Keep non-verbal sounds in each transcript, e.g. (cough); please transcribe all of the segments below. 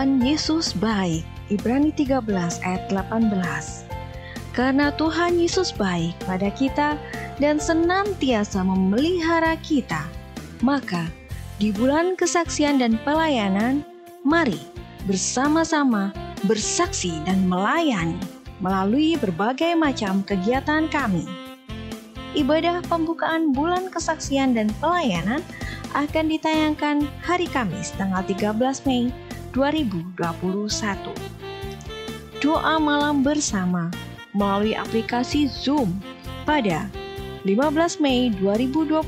Tuhan Yesus baik. Ibrani 13 ayat 18. Karena Tuhan Yesus baik pada kita dan senantiasa memelihara kita, maka di bulan kesaksian dan pelayanan, mari bersama-sama bersaksi dan melayani melalui berbagai macam kegiatan kami. Ibadah pembukaan bulan kesaksian dan pelayanan akan ditayangkan hari Kamis tanggal 13 Mei 2021. Doa malam bersama melalui aplikasi Zoom pada 15 Mei 2021.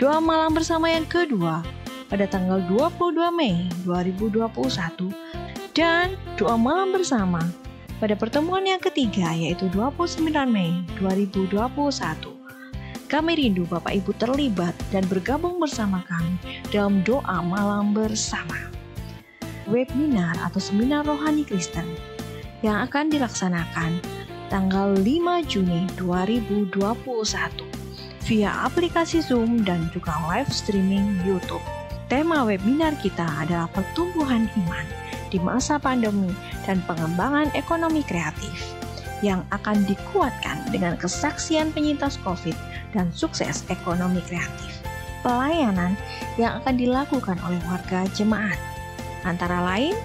Doa malam bersama yang kedua pada tanggal 22 Mei 2021 dan doa malam bersama pada pertemuan yang ketiga yaitu 29 Mei 2021. Kami rindu Bapak Ibu terlibat dan bergabung bersama kami dalam doa malam bersama. Webinar atau seminar rohani Kristen yang akan dilaksanakan tanggal 5 Juni 2021 via aplikasi Zoom dan juga live streaming YouTube. Tema webinar kita adalah pertumbuhan iman di masa pandemi dan pengembangan ekonomi kreatif yang akan dikuatkan dengan kesaksian penyintas COVID dan sukses ekonomi kreatif. Pelayanan yang akan dilakukan oleh warga jemaat, antara lain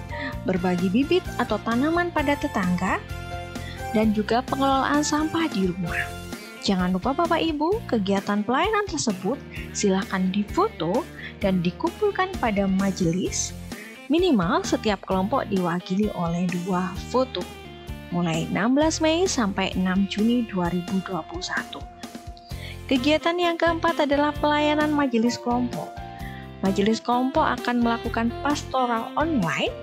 berbagi bibit atau tanaman pada tetangga, dan juga pengelolaan sampah di rumah. Jangan lupa Bapak Ibu, kegiatan pelayanan tersebut silakan difoto dan dikumpulkan pada majelis Minimal setiap kelompok diwakili oleh dua foto, mulai 16 Mei sampai 6 Juni 2021. Kegiatan yang keempat adalah pelayanan majelis kelompok. Majelis kelompok akan melakukan pastoral online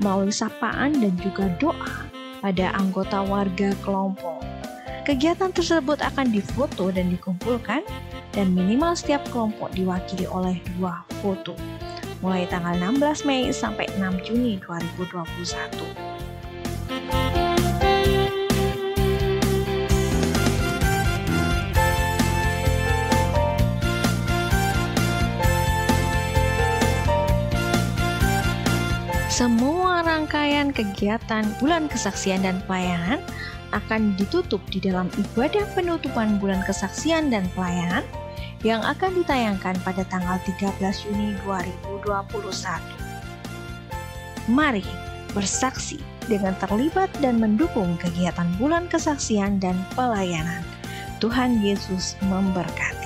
melalui sapaan dan juga doa pada anggota warga kelompok. Kegiatan tersebut akan difoto dan dikumpulkan dan minimal setiap kelompok diwakili oleh dua foto mulai tanggal 16 Mei sampai 6 Juni 2021. Semua rangkaian kegiatan bulan kesaksian dan pelayanan akan ditutup di dalam ibadah penutupan bulan kesaksian dan pelayanan yang akan ditayangkan pada tanggal 13 Juni 2021. Mari bersaksi dengan terlibat dan mendukung kegiatan bulan kesaksian dan pelayanan. Tuhan Yesus memberkati.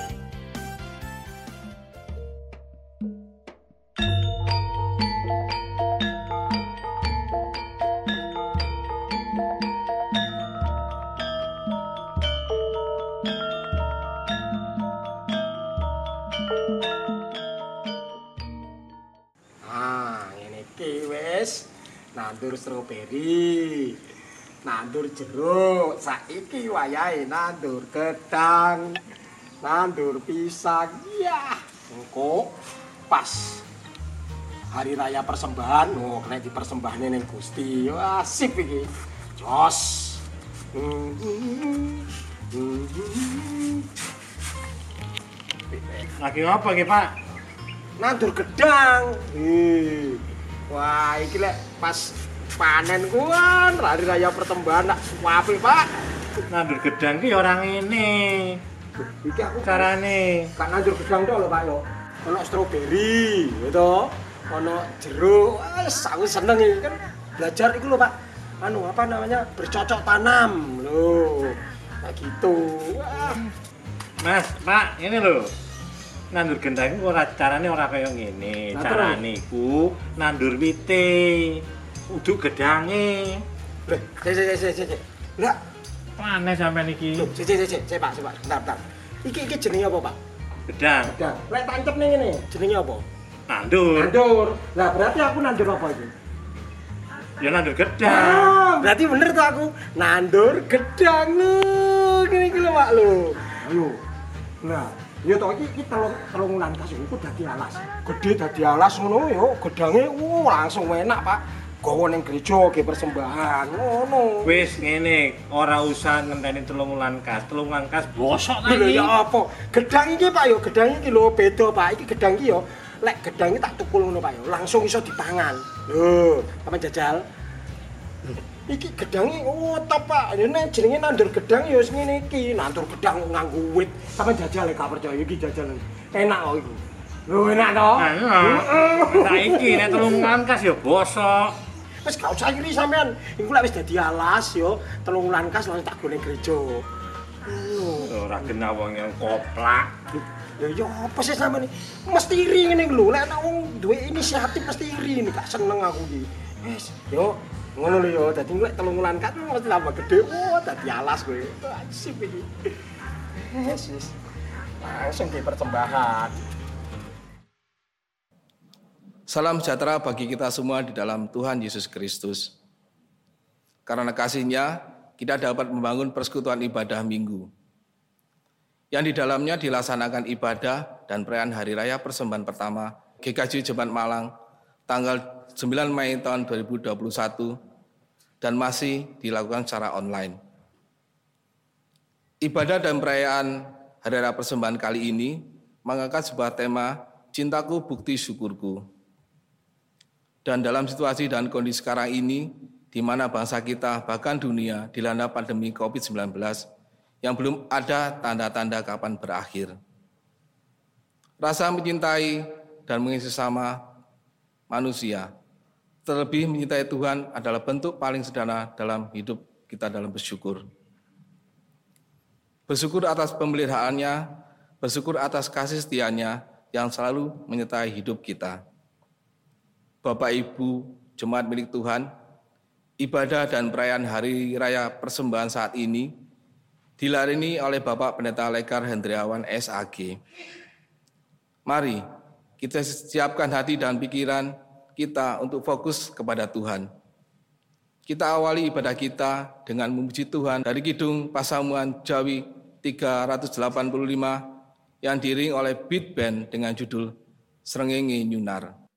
Stroberi nandur jeruk. Saiki wayahe nandur gedang. Nandur pisang. Ya engko pas hari raya persembahan. Oh kena di persembahan ning Gusti. Wah sip iki. Jos. Lagi apa ki pak? Nandur gedang. Wah, iki lek pas panen kuan hari raya pertembahan nak suape, Pak. Nandur gedang ki orang ini. Iki aku carane. Kan nandur gedang tok lho, Pak yo. Ono stroberi, gitu. Ono jeruk. Aku seneng iki kan belajar iku lho, Pak. Anu apa namanya? Bercocok tanam. Loh. Kayak gitu. Wah. Mas, Pak, ini loh. nandur gendang iku ora carane ora kaya ngene. Carane iku nandur wite. Udu gedange. Leh, cek cek cek cek. Lah, mana sampean iki? Cek cek cek cek Pak, Pak. Bentar, bentar. Iki iki jenenge apa, Pak? Gedang. Gedang. Lek tancep ning ngene, jenenge apa? Nandur. Nandur. Lah berarti aku nandur apa iki? Ya nandur gedang. Ah, berarti bener tuh aku nandur gedang lu. Gini gini Pak lu. Ayo. Nah, Ya toh iki iki telung telung wulan kas iku dadi alas. Gedhe dadi alas ngono ya gedange uh, langsung enak, Pak. Gawa ning gereja ge persembahan ngono. Wis ngene, ora usah ngenteni telung wulan kas. Telung wulan kas bosok ta iki. Ya apa? Gedang iki Pak ya gedang iki lho beda Pak. Iki gedang iki ya lek gedang iki tak tukul ngono Pak ya, langsung iso dipangan. Lho, sampean jajal. Iki gedange oh top Pak. Ini jenenge nandur gedang ya wis ngene iki, nandur gedang nganggo wit. Sampean jajal lek gak percaya iki jajal. Enak kok iku. Lho enak to? Enak. Saiki nek telung kas ya bosok. Wis gak usah iri sampean. Iku lek wis dadi alas yo, telung wulan kas langsung tak gone gereja. Lho. Ora kena wong yang koplak. Ya ya apa sih sampean iki? Mesti iri ngene lho. Lek ana wong duwe inisiatif mesti iri nih, gak seneng aku iki. Wis, yo ngono lho yo. Dadi lek telung wulan kas mesti tambah gede. Wah, dadi alas kowe. Asip iki. Wis, wis. Langsung di persembahan. Salam sejahtera bagi kita semua di dalam Tuhan Yesus Kristus. Karena kasihnya, kita dapat membangun persekutuan ibadah minggu. Yang di dalamnya dilaksanakan ibadah dan perayaan Hari Raya Persembahan Pertama GKJ Jemaat Malang tanggal 9 Mei tahun 2021 dan masih dilakukan secara online. Ibadah dan perayaan Hari Raya Persembahan kali ini mengangkat sebuah tema Cintaku Bukti Syukurku dan dalam situasi dan kondisi sekarang ini, di mana bangsa kita bahkan dunia dilanda pandemi COVID-19 yang belum ada tanda-tanda kapan berakhir. Rasa mencintai dan mengisi sama manusia, terlebih mencintai Tuhan adalah bentuk paling sederhana dalam hidup kita dalam bersyukur. Bersyukur atas pemeliharaannya, bersyukur atas kasih setianya yang selalu menyertai hidup kita. Bapak Ibu jemaat milik Tuhan, ibadah dan perayaan Hari Raya Persembahan saat ini dilarini oleh Bapak Pendeta Lekar Hendriawan SAG. Mari kita siapkan hati dan pikiran kita untuk fokus kepada Tuhan. Kita awali ibadah kita dengan memuji Tuhan dari Kidung Pasamuan Jawi 385 yang diring oleh Beat Band dengan judul Srengenge Nyunar.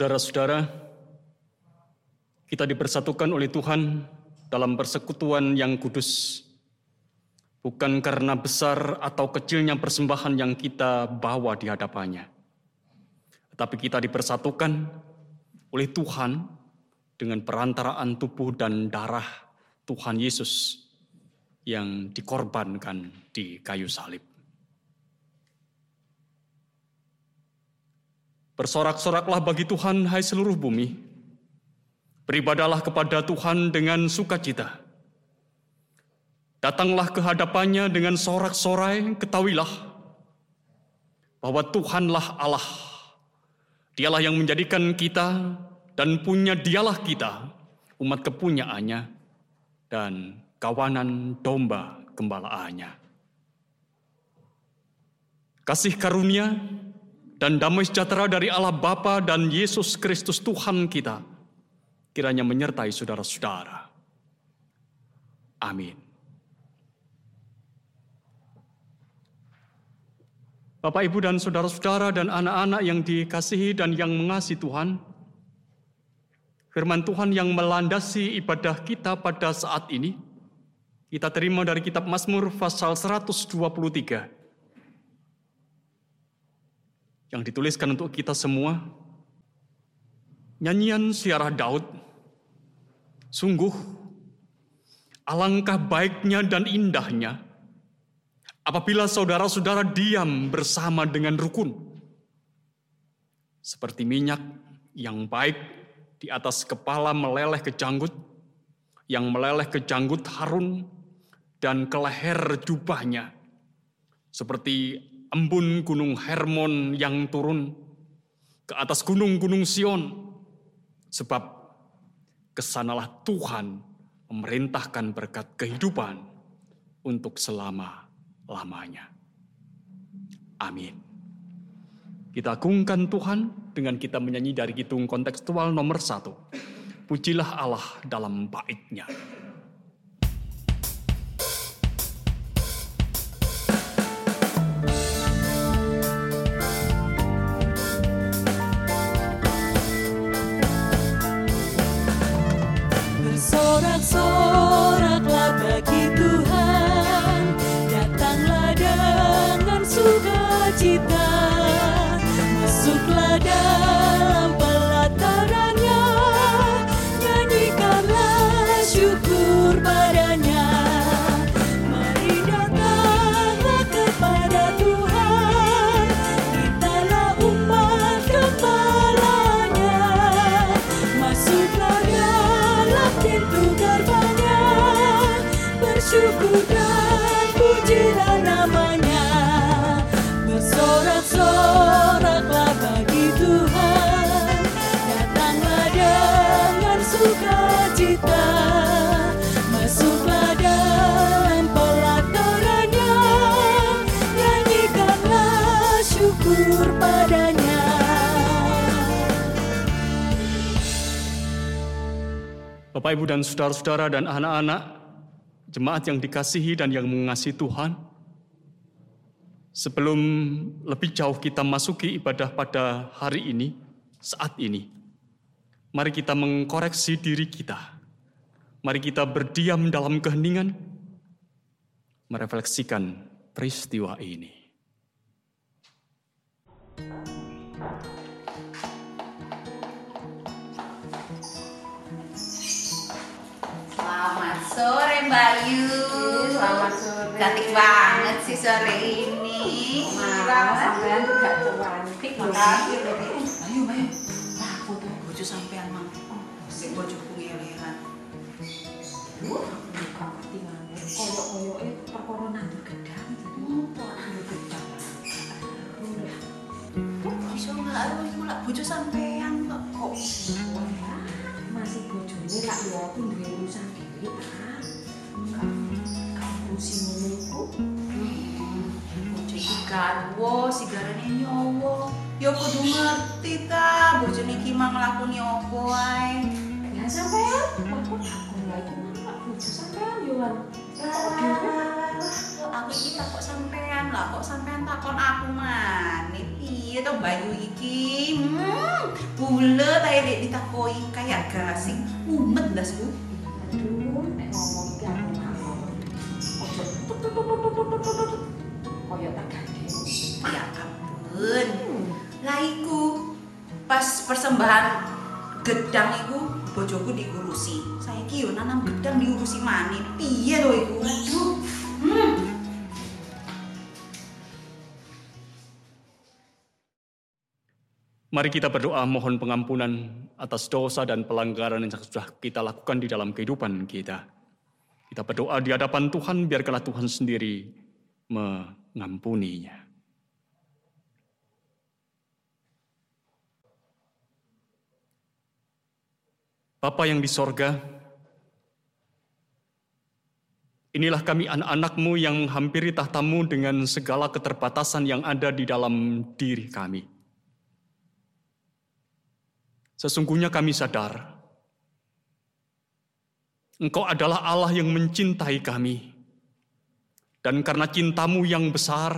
Saudara-saudara, kita dipersatukan oleh Tuhan dalam persekutuan yang kudus, bukan karena besar atau kecilnya persembahan yang kita bawa di hadapannya, tetapi kita dipersatukan oleh Tuhan dengan perantaraan tubuh dan darah Tuhan Yesus yang dikorbankan di kayu salib. Bersorak-soraklah bagi Tuhan, hai seluruh bumi. Beribadalah kepada Tuhan dengan sukacita. Datanglah ke hadapannya dengan sorak-sorai, ketahuilah bahwa Tuhanlah Allah. Dialah yang menjadikan kita dan punya dialah kita, umat kepunyaannya, dan kawanan domba gembalaannya. Kasih karunia dan damai sejahtera dari Allah Bapa dan Yesus Kristus Tuhan kita kiranya menyertai saudara-saudara. Amin. Bapak, Ibu, dan saudara-saudara dan anak-anak yang dikasihi dan yang mengasihi Tuhan, firman Tuhan yang melandasi ibadah kita pada saat ini, kita terima dari kitab Mazmur pasal 123 yang dituliskan untuk kita semua. Nyanyian siarah Daud, sungguh alangkah baiknya dan indahnya apabila saudara-saudara diam bersama dengan rukun. Seperti minyak yang baik di atas kepala meleleh ke janggut, yang meleleh ke janggut Harun dan ke leher jubahnya. Seperti embun gunung Hermon yang turun ke atas gunung-gunung Sion. Sebab ke sanalah Tuhan memerintahkan berkat kehidupan untuk selama-lamanya. Amin. Kita agungkan Tuhan dengan kita menyanyi dari hitung kontekstual nomor satu. Pujilah Allah dalam baitnya. Bapak, Ibu, dan saudara-saudara dan anak-anak, jemaat yang dikasihi dan yang mengasihi Tuhan, sebelum lebih jauh kita masuki ibadah pada hari ini, saat ini, mari kita mengkoreksi diri kita. Mari kita berdiam dalam keheningan, merefleksikan peristiwa ini. Sore Mbak Yu. Selamat sore. Cantik banget sih sore ini. Maaf, sampean juga cantik. Makasih loh. Ayo, ayo. Nah, foto bojo sampean mang. Si bojoku ngeleran. Duh, buka tingane. Koyo-koyoke perkara nandur gedang. Apa nandur gedang? Bisa enggak aku bojo sampean kok. Kok masih bojone lak yo aku duwe urusan iki garwo sigarane nyowo yo kudu ngerti ta bojone iki mang nglakoni apa ae ya sampean aku aku lha iku mang bojo sampean yo kan aku iki takut sampean lah kok sampean takon aku manit piye to Bayu iki hmm, bulet ae ditakoi kayak gasing umet das lu aduh nek ngomong iki aku ngomong ojo koyo tak ya ampun lah iku pas persembahan gedang iku bojoku diurusi. Saiki yo nanam gedang diurusi maneh. Piye to iku? Hmm. Mari kita berdoa mohon pengampunan atas dosa dan pelanggaran yang sudah kita lakukan di dalam kehidupan kita. Kita berdoa di hadapan Tuhan, biarkanlah Tuhan sendiri mengampuninya. Bapa yang di sorga, inilah kami anak-anakmu yang menghampiri tahtamu dengan segala keterbatasan yang ada di dalam diri kami. Sesungguhnya kami sadar, Engkau adalah Allah yang mencintai kami. Dan karena cintamu yang besar,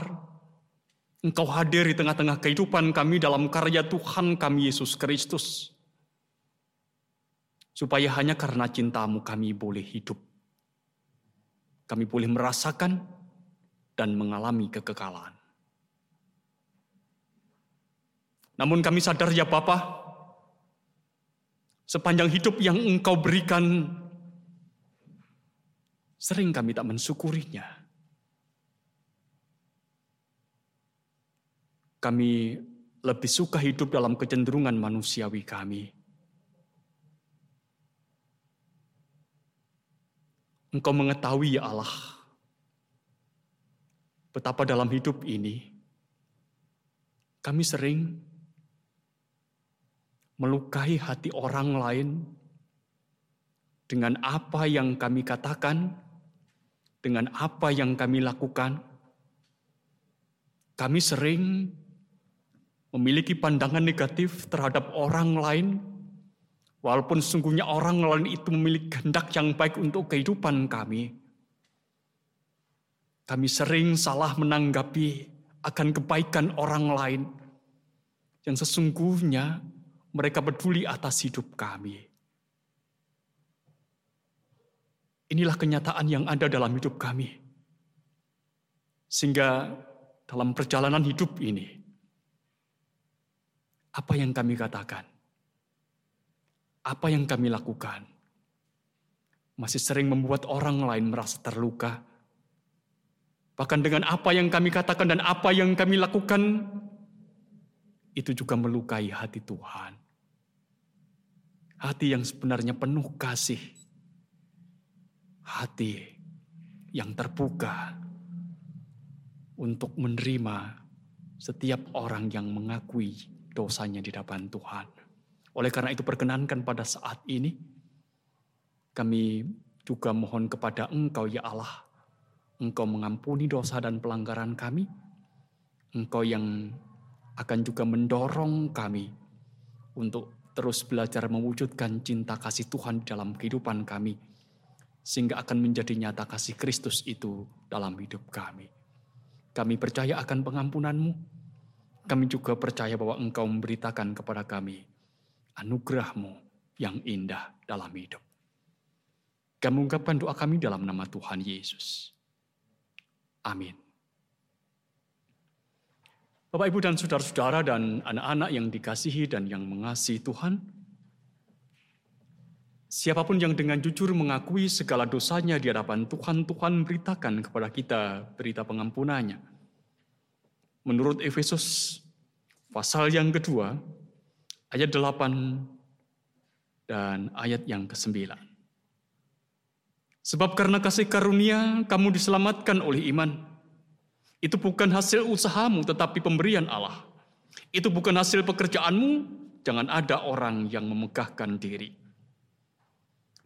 Engkau hadir di tengah-tengah kehidupan kami dalam karya Tuhan kami Yesus Kristus. Supaya hanya karena cintamu kami boleh hidup. Kami boleh merasakan dan mengalami kekekalan. Namun kami sadar ya Bapak, sepanjang hidup yang engkau berikan, sering kami tak mensyukurinya. Kami lebih suka hidup dalam kecenderungan manusiawi kami. Engkau mengetahui ya Allah, betapa dalam hidup ini kami sering melukai hati orang lain dengan apa yang kami katakan, dengan apa yang kami lakukan. Kami sering memiliki pandangan negatif terhadap orang lain, walaupun sungguhnya orang lain itu memiliki kehendak yang baik untuk kehidupan kami. Kami sering salah menanggapi akan kebaikan orang lain yang sesungguhnya mereka peduli atas hidup kami. Inilah kenyataan yang ada dalam hidup kami. Sehingga dalam perjalanan hidup ini, apa yang kami katakan, apa yang kami lakukan, masih sering membuat orang lain merasa terluka. Bahkan dengan apa yang kami katakan dan apa yang kami lakukan, itu juga melukai hati Tuhan. Hati yang sebenarnya penuh kasih. Hati yang terbuka untuk menerima setiap orang yang mengakui dosanya di depan Tuhan. Oleh karena itu perkenankan pada saat ini kami juga mohon kepada Engkau ya Allah. Engkau mengampuni dosa dan pelanggaran kami. Engkau yang akan juga mendorong kami untuk terus belajar mewujudkan cinta kasih Tuhan dalam kehidupan kami, sehingga akan menjadi nyata kasih Kristus itu dalam hidup kami. Kami percaya akan pengampunanmu, kami juga percaya bahwa engkau memberitakan kepada kami anugerahmu yang indah dalam hidup. Kami ungkapkan doa kami dalam nama Tuhan Yesus. Amin. Bapak, Ibu, dan saudara-saudara, dan anak-anak yang dikasihi dan yang mengasihi Tuhan, siapa pun yang dengan jujur mengakui segala dosanya di hadapan Tuhan, Tuhan beritakan kepada kita berita pengampunannya. Menurut Efesus pasal yang kedua, ayat 8 dan ayat yang ke-9. Sebab karena kasih karunia kamu diselamatkan oleh iman. Itu bukan hasil usahamu, tetapi pemberian Allah. Itu bukan hasil pekerjaanmu, jangan ada orang yang memegahkan diri.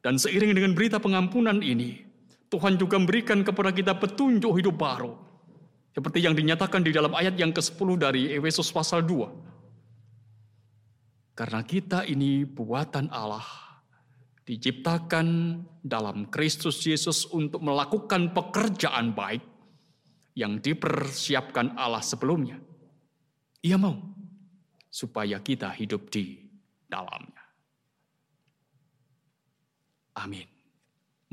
Dan seiring dengan berita pengampunan ini, Tuhan juga memberikan kepada kita petunjuk hidup baru. Seperti yang dinyatakan di dalam ayat yang ke-10 dari Efesus pasal 2. Karena kita ini buatan Allah, diciptakan dalam Kristus Yesus untuk melakukan pekerjaan baik, yang dipersiapkan Allah sebelumnya. Ia mau supaya kita hidup di dalamnya. Amin.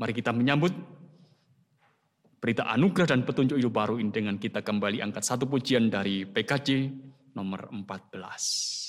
Mari kita menyambut berita anugerah dan petunjuk hidup baru ini dengan kita kembali angkat satu pujian dari PKJ nomor 14.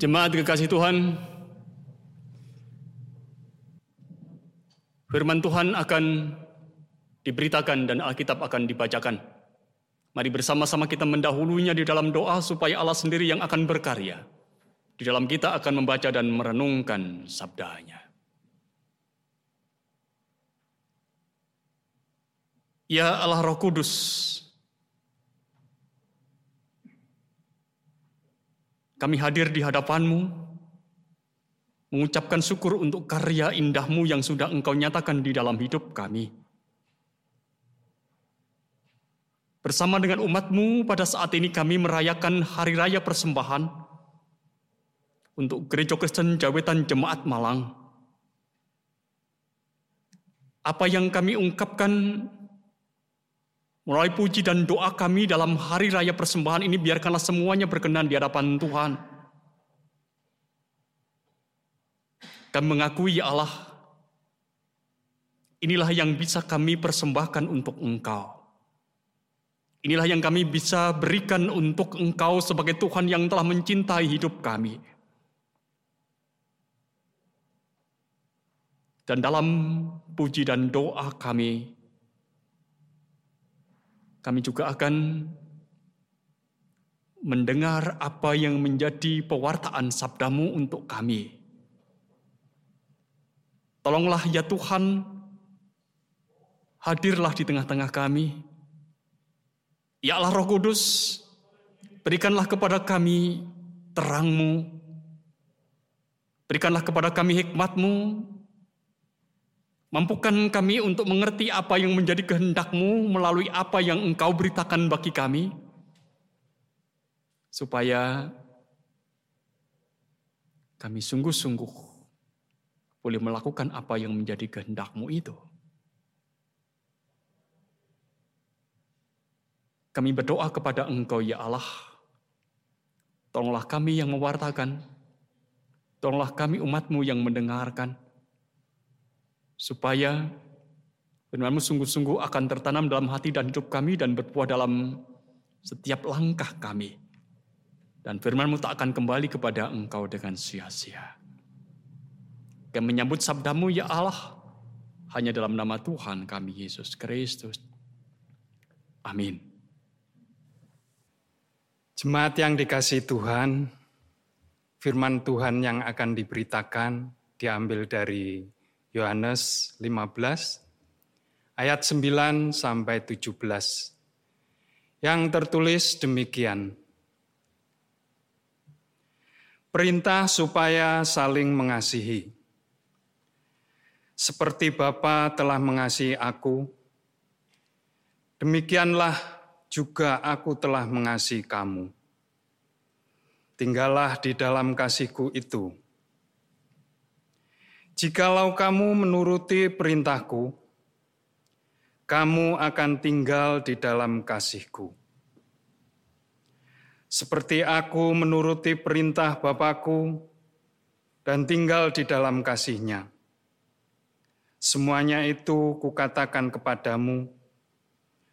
Jemaat kekasih Tuhan, firman Tuhan akan diberitakan dan Alkitab akan dibacakan. Mari bersama-sama kita mendahulunya di dalam doa supaya Allah sendiri yang akan berkarya. Di dalam kita akan membaca dan merenungkan sabdanya. Ya Allah Roh Kudus, kami hadir di hadapanmu, mengucapkan syukur untuk karya indahmu yang sudah engkau nyatakan di dalam hidup kami. Bersama dengan umatmu pada saat ini kami merayakan Hari Raya Persembahan untuk Gereja Kristen Jawetan Jemaat Malang. Apa yang kami ungkapkan melalui puji dan doa kami dalam Hari Raya Persembahan ini biarkanlah semuanya berkenan di hadapan Tuhan. Kami mengakui ya Allah, inilah yang bisa kami persembahkan untuk Engkau. Inilah yang kami bisa berikan untuk Engkau sebagai Tuhan yang telah mencintai hidup kami. Dan dalam puji dan doa kami, kami juga akan mendengar apa yang menjadi pewartaan sabdamu untuk kami. Tolonglah ya Tuhan, hadirlah di tengah-tengah kami. Ya Allah Roh Kudus, berikanlah kepada kami terangmu, berikanlah kepada kami hikmatmu, mampukan kami untuk mengerti apa yang menjadi kehendakmu melalui apa yang engkau beritakan bagi kami, supaya kami sungguh-sungguh boleh melakukan apa yang menjadi kehendakmu itu. Kami berdoa kepada Engkau, ya Allah. Tolonglah kami yang mewartakan. Tolonglah kami umatmu yang mendengarkan. Supaya firmanmu sungguh-sungguh akan tertanam dalam hati dan hidup kami dan berbuah dalam setiap langkah kami. Dan firmanmu tak akan kembali kepada engkau dengan sia-sia. Kami menyambut sabdamu ya Allah. Hanya dalam nama Tuhan kami Yesus Kristus. Amin. Jemaat yang dikasih Tuhan, firman Tuhan yang akan diberitakan diambil dari Yohanes 15 ayat 9 sampai 17 yang tertulis demikian. Perintah supaya saling mengasihi. Seperti Bapa telah mengasihi aku, demikianlah juga aku telah mengasihi kamu. Tinggallah di dalam kasihku itu. Jikalau kamu menuruti perintahku, kamu akan tinggal di dalam kasihku. Seperti aku menuruti perintah Bapakku dan tinggal di dalam kasihnya. Semuanya itu kukatakan kepadamu,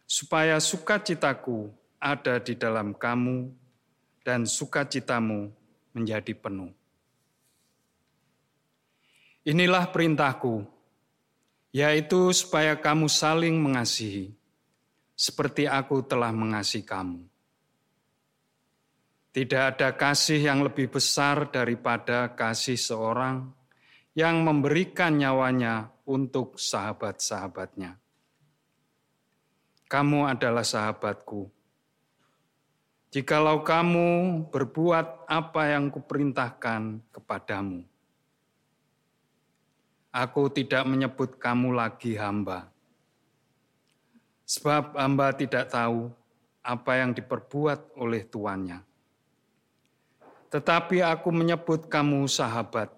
supaya sukacitaku ada di dalam kamu dan sukacitamu menjadi penuh. Inilah perintahku, yaitu supaya kamu saling mengasihi, seperti aku telah mengasihi kamu. Tidak ada kasih yang lebih besar daripada kasih seorang yang memberikan nyawanya untuk sahabat-sahabatnya kamu adalah sahabatku. Jikalau kamu berbuat apa yang kuperintahkan kepadamu, aku tidak menyebut kamu lagi hamba. Sebab hamba tidak tahu apa yang diperbuat oleh tuannya. Tetapi aku menyebut kamu sahabat,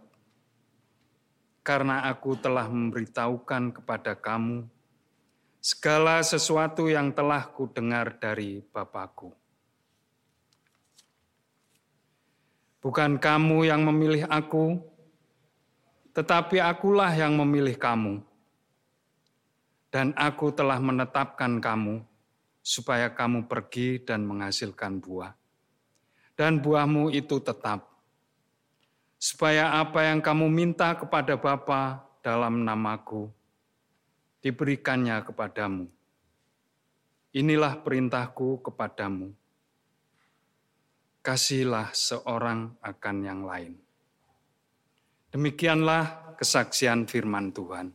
karena aku telah memberitahukan kepada kamu segala sesuatu yang telah kudengar dari Bapakku. Bukan kamu yang memilih aku, tetapi akulah yang memilih kamu. Dan aku telah menetapkan kamu supaya kamu pergi dan menghasilkan buah. Dan buahmu itu tetap. Supaya apa yang kamu minta kepada Bapa dalam namaku, diberikannya kepadamu. Inilah perintahku kepadamu. Kasihilah seorang akan yang lain. Demikianlah kesaksian firman Tuhan.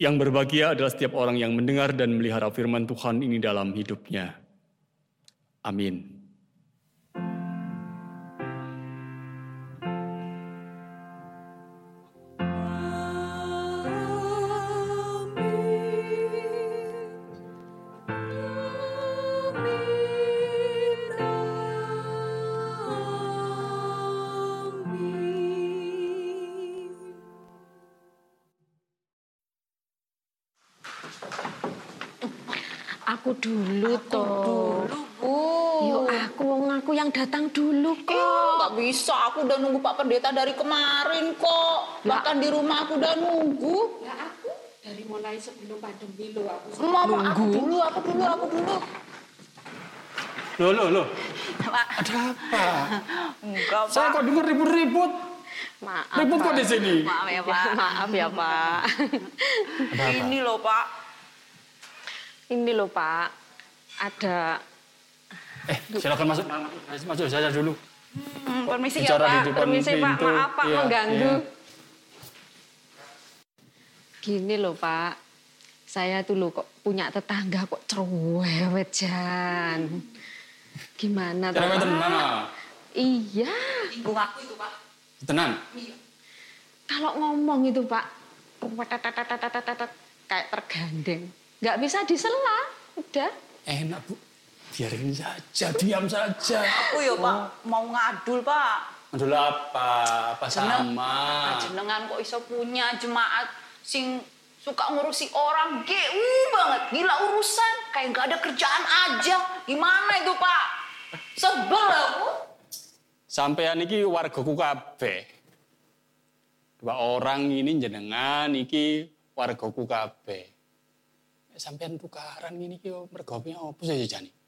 Yang berbahagia adalah setiap orang yang mendengar dan melihara firman Tuhan ini dalam hidupnya. Amin. Pendeta dari kemarin kok. Bahkan di rumah aku udah nunggu. Ya aku dari mulai sebelum pandemi lo aku Mama, aku dulu, aku dulu, aku dulu. Loh, loh, loh. Pak. Ada apa? (laughs) Enggak, Saya Pak. kok dengar ribut-ribut. Maaf. Ribut kok di sini. Maaf ya, Pak. Maaf ya Pak. Ini loh, Pak. Ini loh Pak. Ada Eh, silakan masuk. Masuk saja dulu. Hmm, permisi ya Pak, permisi. Pak, maaf Pak ya, mengganggu. Iya. Gini loh Pak, saya tuh loh kok punya tetangga kok cerewet Jan. Gimana tuh? Iya. Ibu aku itu Pak. Tenang? Iya. Kalau ngomong itu Pak, kayak tergandeng. Gak bisa disela, udah. Enak Bu. Biarin saja, diam saja. Aku ya, Pak, mau ngadul, Pak. Aduh apa? Apa Jeneng- sama? Jenengan kok iso punya jemaat sing suka ngurusi orang GU banget. Gila urusan, kayak nggak ada kerjaan aja. Gimana itu, Pak? Sebel aku. Sampean iki wargaku kabeh. Dua orang ini jenengan iki wargaku kabeh. Sampean tukaran iki yo mergope opo sih jane?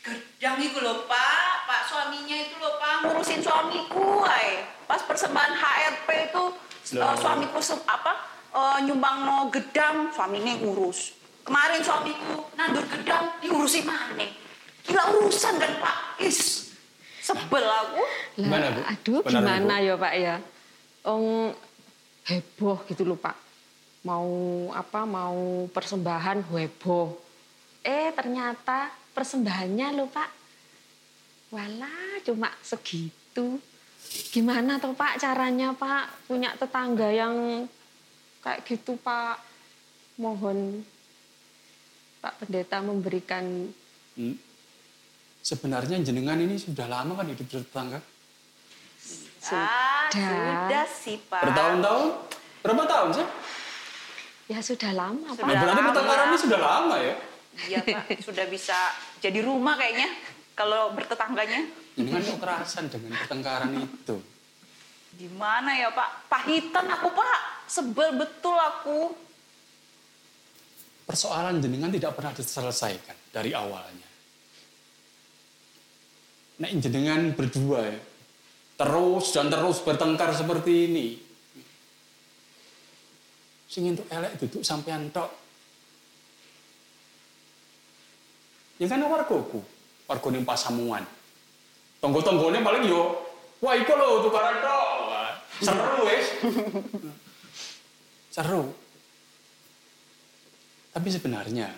Gedang itu loh, Pak. Pak suaminya itu loh, Pak. Ngurusin suamiku, ay. Pas persembahan HRP itu, eh, suamiku apa? eh, nyumbang no gedang, suaminya ngurus. Kemarin suamiku nandur gedang, diurusin mana? Gila urusan kan, Pak. Is, sebel aku. Lah, Gimana, Bu? Aduh, Benar, gimana Bu? ya Pak ya? Ong heboh gitu loh Pak. Mau apa? Mau persembahan heboh. Eh ternyata persembahannya loh Pak. Walah, cuma segitu. Gimana tuh Pak caranya Pak punya tetangga yang kayak gitu Pak? Mohon Pak Pendeta memberikan Hmm. Sebenarnya jenengan ini sudah lama kan hidup bertetangga? Ah, Sudah. sudah sih, Pak. Bertahun-tahun? Berapa tahun sih? ya sudah lama Pak. Nah, berarti lama. pertengkaran ini sudah lama ya? Iya, Pak. Sudah bisa jadi rumah kayaknya. Kalau bertetangganya. Jenengan kok kerasan dengan pertengkaran itu? Gimana ya, Pak? Pahitan aku, Pak. Sebel betul aku. Persoalan jenengan tidak pernah diselesaikan dari awalnya. Nek jenengan berdua ya, terus dan terus bertengkar seperti ini. Sing entuk elek duduk sampean tok. Ya kan wargoku, warga ning pasamuan. Tonggo-tonggone paling yo, wah iku lho tukaran tok. Seru wis. (laughs) Seru. Tapi sebenarnya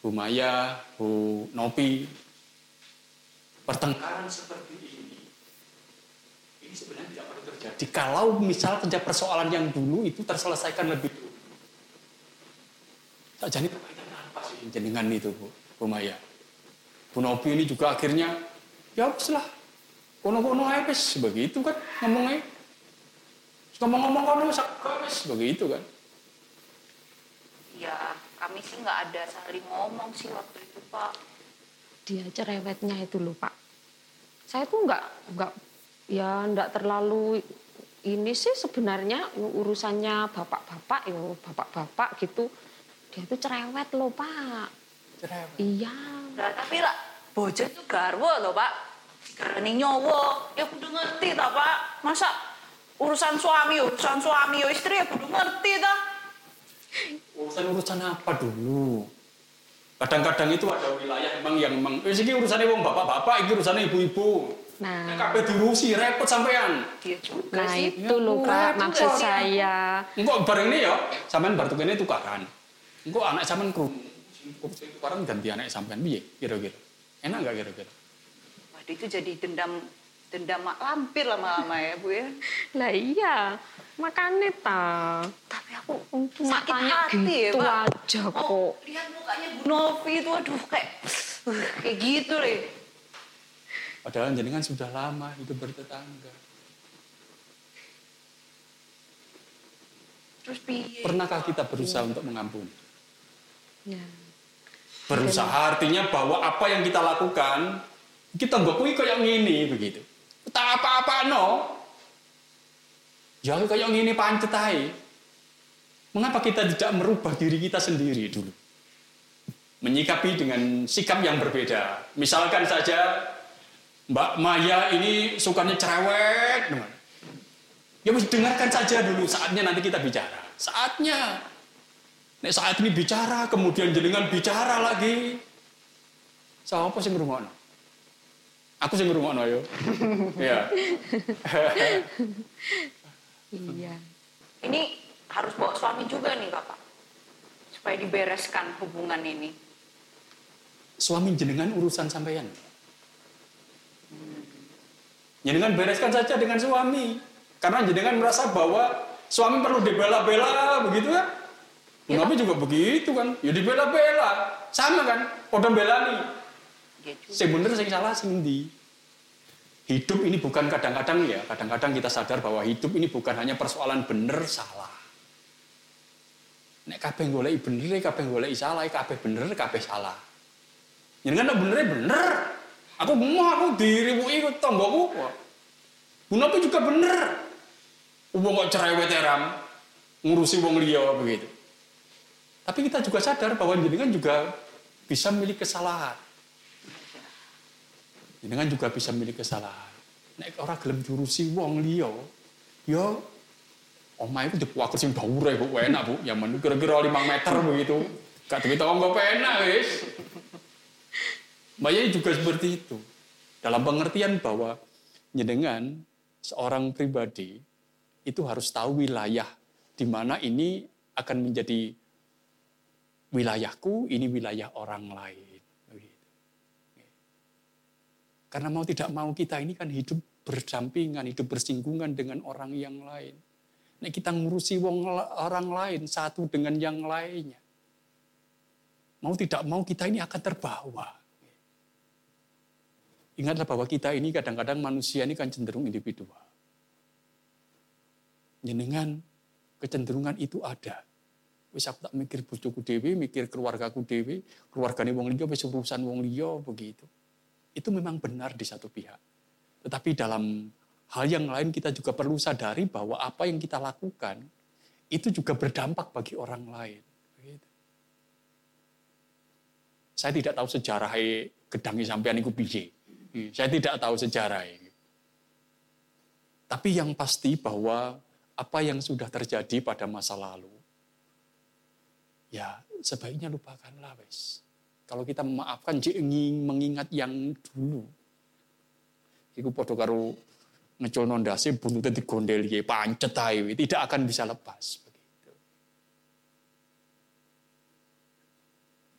Bu Maya, Bu Nopi, pertengkaran seperti ini, ini sebenarnya tidak perlu terjadi. Kalau misal kerja persoalan yang dulu itu terselesaikan lebih dulu. Tak jadi apa sih jenengan itu Bu, Bu Maya? Bu Nopi ini juga akhirnya, ya lah, kono-kono aja wis, begitu kan ngomongnya. Ngomong-ngomong kono, wis, begitu kan. Ya kami sih nggak ada saling ngomong sih waktu itu Pak. Dia cerewetnya itu loh Pak. Saya tuh nggak nggak ya nggak terlalu ini sih sebenarnya urusannya bapak-bapak ya bapak-bapak gitu. Dia itu cerewet loh Pak. Cerewet. Iya. Nah, tapi lah bojo itu garwo loh Pak. Karena nyowo, ya kudu ngerti tak Pak. Masa urusan suami, urusan suami, istri ya kudu ngerti tak. Urusan-urusan apa dulu? Kadang-kadang itu ada wilayah emang yang emang, eh, ini urusannya wong bapak-bapak, ini urusannya ibu-ibu. Nah, Kabeh diurusi, repot sampean. Iya nah itu loh Pak maksud saya. Engkau bareng ini ya, sampean bar ini tukaran. Engkau anak sampean kru. Tukaran ganti anak sampean piye kira-kira? Enak nggak kira-kira? Waduh itu jadi dendam dendam mak lampir lama-lama ya Bu ya. (laughs) Lah iya, makanya ta. Tapi aku Cuma sakit tanya hati ya gitu Pak. aja Oh, kok. lihat mukanya Bu Novi itu aduh kayak uh, kayak gitu deh. Padahal jenengan sudah lama hidup bertetangga. Terus piye? Pernahkah kita berusaha untuk mengampuni? Ya. Berusaha artinya bahwa apa yang kita lakukan, kita nggak kui kayak gini begitu. Tak apa-apa no. Ya kayak gini pancet aja. Mengapa kita tidak merubah diri kita sendiri dulu? Menyikapi dengan sikap yang berbeda. Misalkan saja Mbak Maya ini sukanya cerewet. Ya dengarkan saja dulu saatnya nanti kita bicara. Saatnya. Nek saat ini bicara, kemudian jenengan bicara lagi. Siapa sih ngrungokno? Aku sih ngrungokno yo. (laughs) Iya. Iya. Ini harus bawa suami juga nih Bapak. Supaya dibereskan hubungan ini. Suami jenengan urusan sampean. Jenengan bereskan saja dengan suami. Karena jenengan merasa bahwa suami perlu dibela-bela begitu kan? Nabi juga begitu kan, ya dibela-bela. Sama kan, podo belani. Ya juga. Sing bener sing salah sing? Hidup ini bukan kadang-kadang ya, kadang-kadang kita sadar bahwa hidup ini bukan hanya persoalan bener salah. Nek kabeh goleki bener, kabeh goleki salah, kabeh bener, kabeh salah. Jenengan nek bener bener. Aku mau aku diriwuki tanggoku. Gunaku juga bener. Wong kok cerewet eram ngurusi wong liya begitu. Tapi kita juga sadar bahwa jenengan juga bisa memiliki kesalahan. Jenengan juga bisa memiliki kesalahan. Nek ora gelem diurusi wong liya, ya omah itu dipuaker sing dhuwure Bu, enak Bu. Ya men kira-kira 5 meter begitu. Gak duwe tangga penak wis. Mbak Yai juga seperti itu. Dalam pengertian bahwa jenengan seorang pribadi itu harus tahu wilayah di mana ini akan menjadi wilayahku, ini wilayah orang lain. Karena mau tidak mau kita ini kan hidup berdampingan, hidup bersinggungan dengan orang yang lain. Nek kita ngurusi wong orang lain satu dengan yang lainnya. Mau tidak mau kita ini akan terbawa. Ingatlah bahwa kita ini kadang-kadang manusia ini kan cenderung individual. Jenengan kecenderungan itu ada. Wis aku tak mikir bojoku dhewe, mikir keluargaku dhewe, keluargane wong liya wis urusan wong liya begitu. Itu memang benar di satu pihak. Tetapi dalam hal yang lain kita juga perlu sadari bahwa apa yang kita lakukan itu juga berdampak bagi orang lain. Saya tidak tahu sejarah gedangi sampean iku piye. Saya tidak tahu sejarah. Tapi yang pasti bahwa apa yang sudah terjadi pada masa lalu, ya sebaiknya lupakanlah wes. Kalau kita memaafkan, ingin mengingat yang dulu. Iku podo karo ngecul nondasi bunutnya digondel ya pancet ae, tidak akan bisa lepas begitu.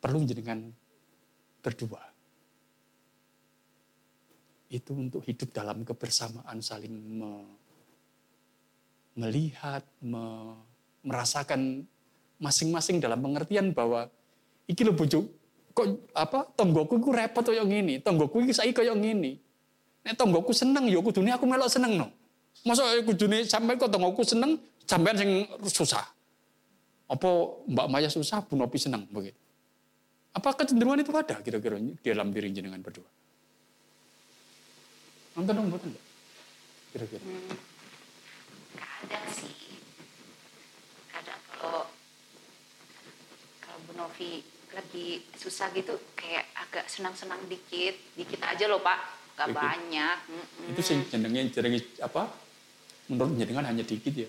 Perlu jenengan berdua itu untuk hidup dalam kebersamaan saling me, melihat, me, merasakan masing-masing dalam pengertian bahwa iki lho bojo kok apa tonggoku ku repot koyo ngene, tonggoku iki saiki koyo ngene. Nek tonggoku seneng ya kudune aku melok seneng no. Masa kudune sampai kok tonggoku seneng sampean sing susah. Apa Mbak Maya susah, Bu Nopi senang begitu. Apa kecenderungan itu ada kira-kira di dalam diri jenengan berdua? Nonton dong, nggak? Kira-kira. Hmm, kadang sih. Kadang kalau kalau Bu Novi lagi susah gitu kayak agak senang-senang dikit, dikit aja loh Pak, gak Dikit. banyak. Mm-mm. Itu sing jenenge jenenge apa? Menurut jenengan hanya dikit ya.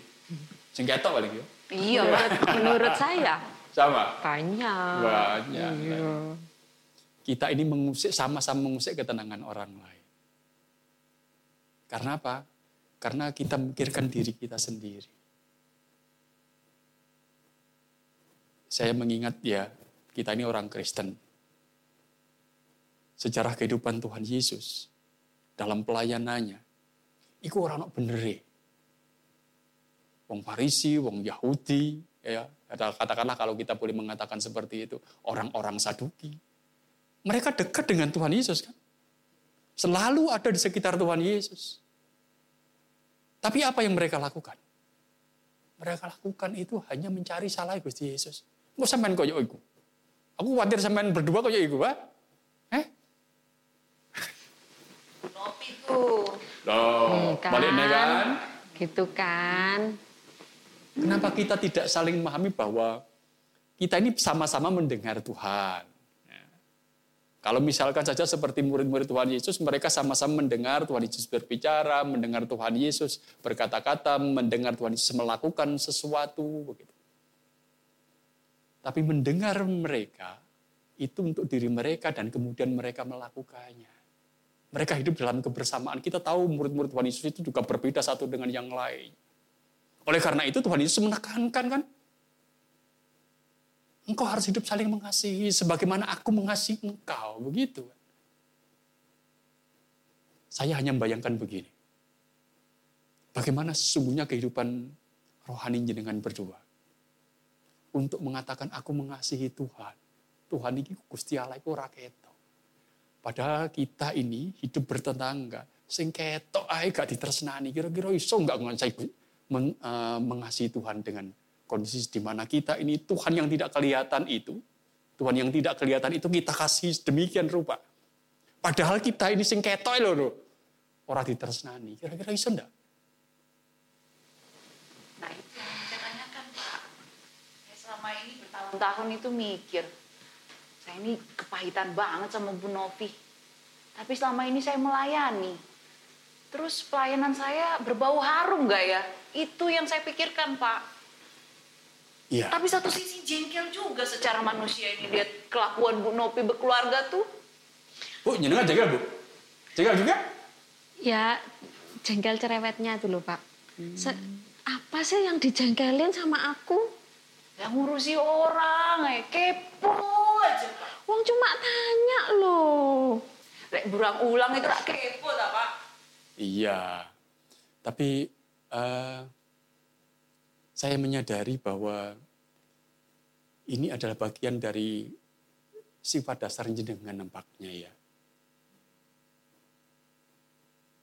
Sing ketok paling ya. Iya, Menurut, (laughs) menurut saya Sama. banyak. Banyak. Iya. Kita ini mengusik sama-sama mengusik ketenangan orang lain. Karena apa? Karena kita memikirkan diri kita sendiri. Saya mengingat ya, kita ini orang Kristen. Sejarah kehidupan Tuhan Yesus dalam pelayanannya, itu orang bener Wong Farisi, wong Yahudi, ya kata- katakanlah kalau kita boleh mengatakan seperti itu, orang-orang Saduki. Mereka dekat dengan Tuhan Yesus kan? Selalu ada di sekitar Tuhan Yesus. Tapi apa yang mereka lakukan? Mereka lakukan itu hanya mencari salah Gusti Yesus. Mau sampean koyo iku. Aku khawatir sampean berdua koyo iku, Pak. Eh? Bu Novi tuh. Loh, kan? balik nih kan? Gitu kan. Kenapa kita tidak saling memahami bahwa kita ini sama-sama mendengar Tuhan? Ya. Kalau misalkan saja seperti murid-murid Tuhan Yesus, mereka sama-sama mendengar Tuhan Yesus berbicara, mendengar Tuhan Yesus berkata-kata, mendengar Tuhan Yesus melakukan sesuatu. Begitu. Tapi mendengar mereka, itu untuk diri mereka dan kemudian mereka melakukannya. Mereka hidup dalam kebersamaan. Kita tahu murid-murid Tuhan Yesus itu juga berbeda satu dengan yang lain. Oleh karena itu Tuhan Yesus menekankan kan, engkau harus hidup saling mengasihi sebagaimana aku mengasihi engkau, begitu. Saya hanya membayangkan begini. Bagaimana sesungguhnya kehidupan rohani jenengan berdua. Untuk mengatakan aku mengasihi Tuhan. Tuhan ini Gusti Allah itu ora ketok. Padahal kita ini hidup bertetangga. Sing ketok gak ditresnani. Kira-kira iso enggak men- eh, mengasihi Tuhan dengan kondisi di mana kita ini Tuhan yang tidak kelihatan itu, Tuhan yang tidak kelihatan itu kita kasih demikian rupa. Padahal kita ini sing ketok lho lho. Ora ditresnani. Kira-kira iso ndak? Nah itu yang saya tanyakan Pak. Saya selama ini bertahun-tahun itu mikir, saya ini kepahitan banget sama Bu Novi. Tapi selama ini saya melayani. Terus pelayanan saya berbau harum nggak ya? Itu yang saya pikirkan Pak. Iya. Tapi satu sisi jengkel juga secara manusia ini lihat kelakuan Bu Novi berkeluarga tuh. Bu, jenengan jaga, Bu. Jaga juga? Ya, jengkel cerewetnya dulu, Pak. Se- apa sih yang dijengkelin sama aku? Yang ngurusi orang, eh, kepo aja. Wong cuma tanya loh. Lek burang ulang itu rak kepo tak Pak? Iya. Tapi eh, saya menyadari bahwa ini adalah bagian dari sifat dasar jenengan nampaknya ya.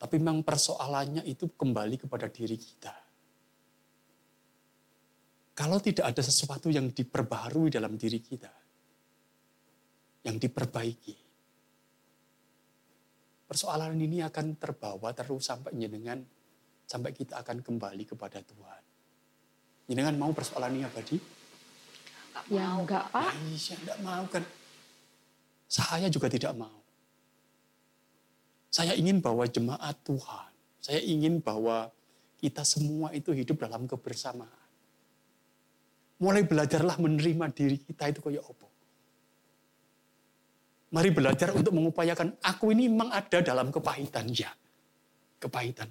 Tapi memang persoalannya itu kembali kepada diri kita. Kalau tidak ada sesuatu yang diperbaharui dalam diri kita, yang diperbaiki, persoalan ini akan terbawa terus sampai jenengan, sampai kita akan kembali kepada Tuhan. Jenengan mau persoalan ini abadi? Ya enggak, Pak. Aisyah tidak mau kan. Saya juga tidak mau. Saya ingin bahwa jemaat Tuhan, saya ingin bahwa kita semua itu hidup dalam kebersamaan. Mulai belajarlah menerima diri kita itu kayak apa. Mari belajar untuk mengupayakan aku ini memang ada dalam kepahitan ya. Kepahitan.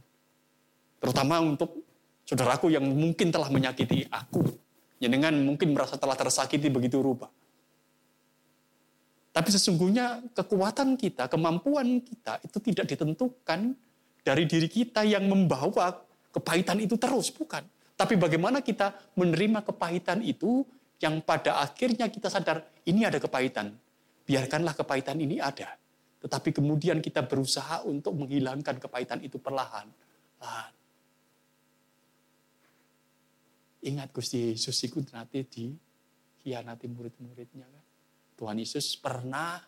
Terutama untuk saudaraku yang mungkin telah menyakiti aku. Jenengan mungkin merasa telah tersakiti begitu rupa. Tapi sesungguhnya kekuatan kita, kemampuan kita itu tidak ditentukan dari diri kita yang membawa kepahitan itu terus, bukan. Tapi bagaimana kita menerima kepahitan itu yang pada akhirnya kita sadar ini ada kepahitan. Biarkanlah kepahitan ini ada. Tetapi kemudian kita berusaha untuk menghilangkan kepahitan itu perlahan. Lahan. Ingat Gusti Yesus itu nanti dikhianati murid-muridnya kan. Tuhan Yesus pernah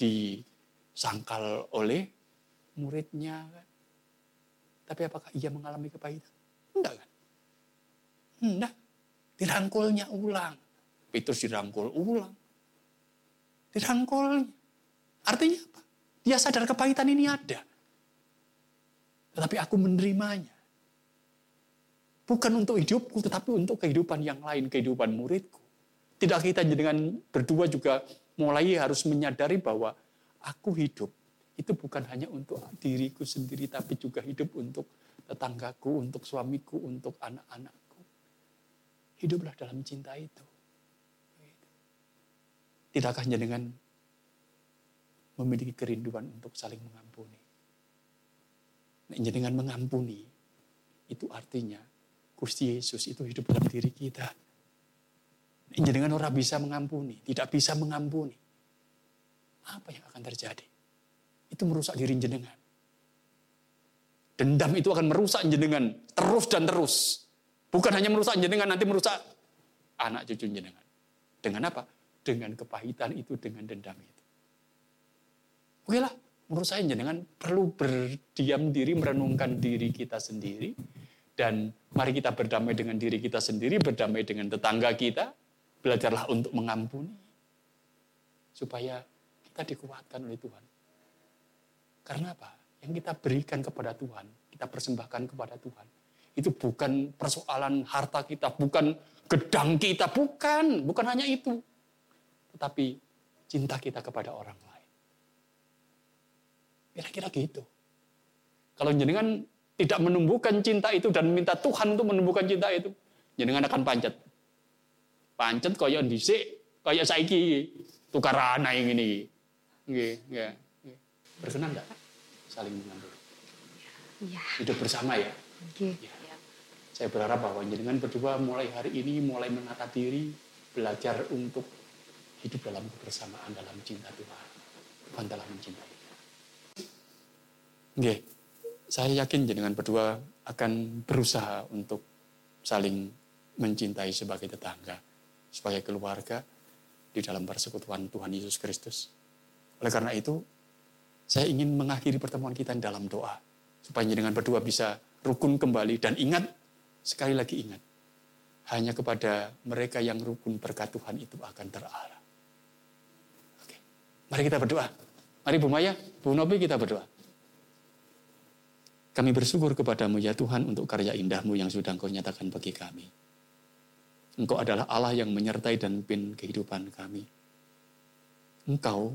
disangkal oleh muridnya kan. Tapi apakah ia mengalami kepahitan? Enggak kan? Enggak. Dirangkulnya ulang. Petrus dirangkul ulang. Dirangkulnya. Artinya apa? Dia sadar kepahitan ini ada. Tetapi aku menerimanya. Bukan untuk hidupku, tetapi untuk kehidupan yang lain, kehidupan muridku. Tidak kita dengan berdua juga mulai harus menyadari bahwa aku hidup itu bukan hanya untuk diriku sendiri, tapi juga hidup untuk tetanggaku, untuk suamiku, untuk anak-anakku. Hiduplah dalam cinta itu. Tidakkah dengan memiliki kerinduan untuk saling mengampuni? Nah, dengan mengampuni, itu artinya Gusti Yesus itu hidup dalam diri kita. Dengan orang bisa mengampuni, tidak bisa mengampuni. Apa yang akan terjadi? Itu merusak diri jenengan. Dendam itu akan merusak jenengan terus dan terus. Bukan hanya merusak jenengan, nanti merusak anak cucu jenengan. Dengan apa? Dengan kepahitan itu, dengan dendam itu. Oke lah, menurut saya jenengan perlu berdiam diri, merenungkan diri kita sendiri. Dan mari kita berdamai dengan diri kita sendiri, berdamai dengan tetangga kita. Belajarlah untuk mengampuni. Supaya kita dikuatkan oleh Tuhan. Karena apa? Yang kita berikan kepada Tuhan, kita persembahkan kepada Tuhan. Itu bukan persoalan harta kita, bukan gedang kita, bukan. Bukan hanya itu. Tetapi cinta kita kepada orang lain. Kira-kira gitu. Kalau jenengan tidak menumbuhkan cinta itu dan minta Tuhan untuk menumbuhkan cinta itu, jenengan akan pancet. Pancet kaya dhisik, kaya saiki tukar anak yang ini. Nggih, nggih. Berkenan enggak? Saling mengampuni. Iya. Hidup bersama ya. Oke. Ya. Saya berharap bahwa jenengan berdua mulai hari ini mulai menata diri, belajar untuk hidup dalam kebersamaan dalam cinta Tuhan. Tuhan telah mencintai. Oke. Saya yakin jenengan berdua akan berusaha untuk saling mencintai sebagai tetangga, sebagai keluarga di dalam persekutuan Tuhan Yesus Kristus. Oleh karena itu, saya ingin mengakhiri pertemuan kita dalam doa. Supaya dengan berdua bisa rukun kembali. Dan ingat, sekali lagi ingat. Hanya kepada mereka yang rukun berkat Tuhan itu akan terarah. Oke, mari kita berdoa. Mari Bu Maya, Bu Nobi kita berdoa. Kami bersyukur kepadamu ya Tuhan untuk karya indahmu yang sudah engkau nyatakan bagi kami. Engkau adalah Allah yang menyertai dan pin kehidupan kami. Engkau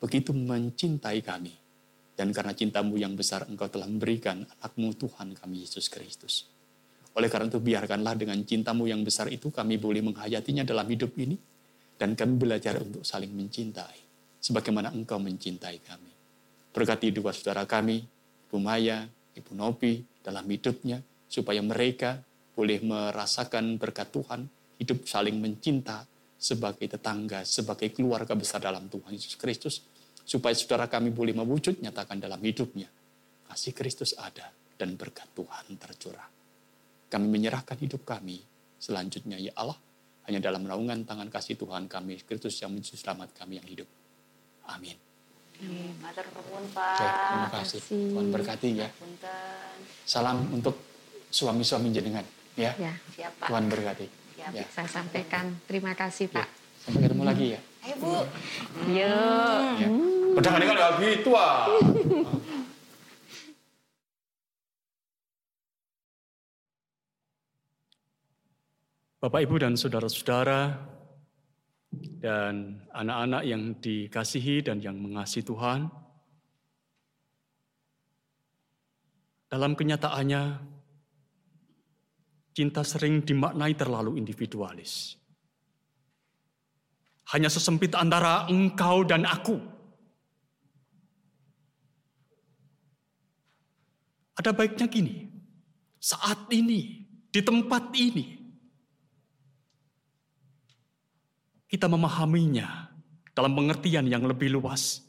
begitu mencintai kami. Dan karena cintamu yang besar engkau telah memberikan anakmu Tuhan kami Yesus Kristus. Oleh karena itu biarkanlah dengan cintamu yang besar itu kami boleh menghayatinya dalam hidup ini. Dan kami belajar untuk saling mencintai. Sebagaimana engkau mencintai kami. Berkati dua saudara kami, Ibu Maya, Ibu Nopi dalam hidupnya. Supaya mereka boleh merasakan berkat Tuhan. Hidup saling mencinta, sebagai tetangga, sebagai keluarga besar dalam Tuhan Yesus Kristus, supaya saudara kami boleh mewujud nyatakan dalam hidupnya. Kasih Kristus ada dan berkat Tuhan tercurah. Kami menyerahkan hidup kami selanjutnya ya Allah, hanya dalam naungan tangan kasih Tuhan kami, Kristus yang menjadi selamat kami yang hidup. Amin. Matur nuwun, Oke, Pak. terima kasih. Tuhan berkati ya. Salam untuk suami-suami jenengan ya. Ya, Siap, Pak. Tuhan berkati. Siap. Ya. saya sampaikan terima kasih Pak. Sampai ketemu lagi ya. Ayo, Bu. Yuk. ya. Ini kan gak gitu ah. Bapak, Ibu, dan saudara-saudara, dan anak-anak yang dikasihi dan yang mengasihi Tuhan, dalam kenyataannya, cinta sering dimaknai terlalu individualis. Hanya sesempit antara engkau dan aku. Ada baiknya gini, saat ini, di tempat ini, kita memahaminya dalam pengertian yang lebih luas,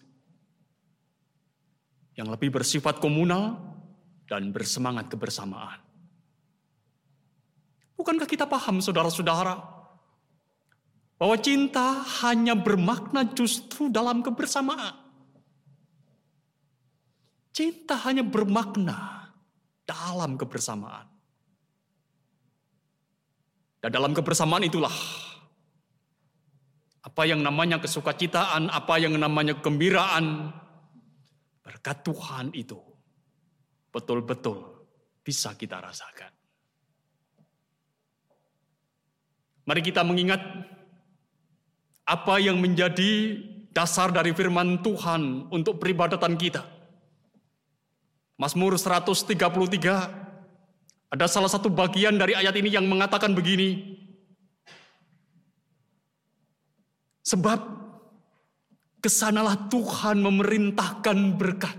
yang lebih bersifat komunal dan bersemangat kebersamaan. Bukankah kita paham saudara-saudara? Bahwa cinta hanya bermakna justru dalam kebersamaan. Cinta hanya bermakna dalam kebersamaan. Dan dalam kebersamaan itulah apa yang namanya kesukacitaan, apa yang namanya kegembiraan, berkat Tuhan itu betul-betul bisa kita rasakan. Mari kita mengingat apa yang menjadi dasar dari firman Tuhan untuk peribadatan kita. Mazmur 133 ada salah satu bagian dari ayat ini yang mengatakan begini. Sebab ke sanalah Tuhan memerintahkan berkat.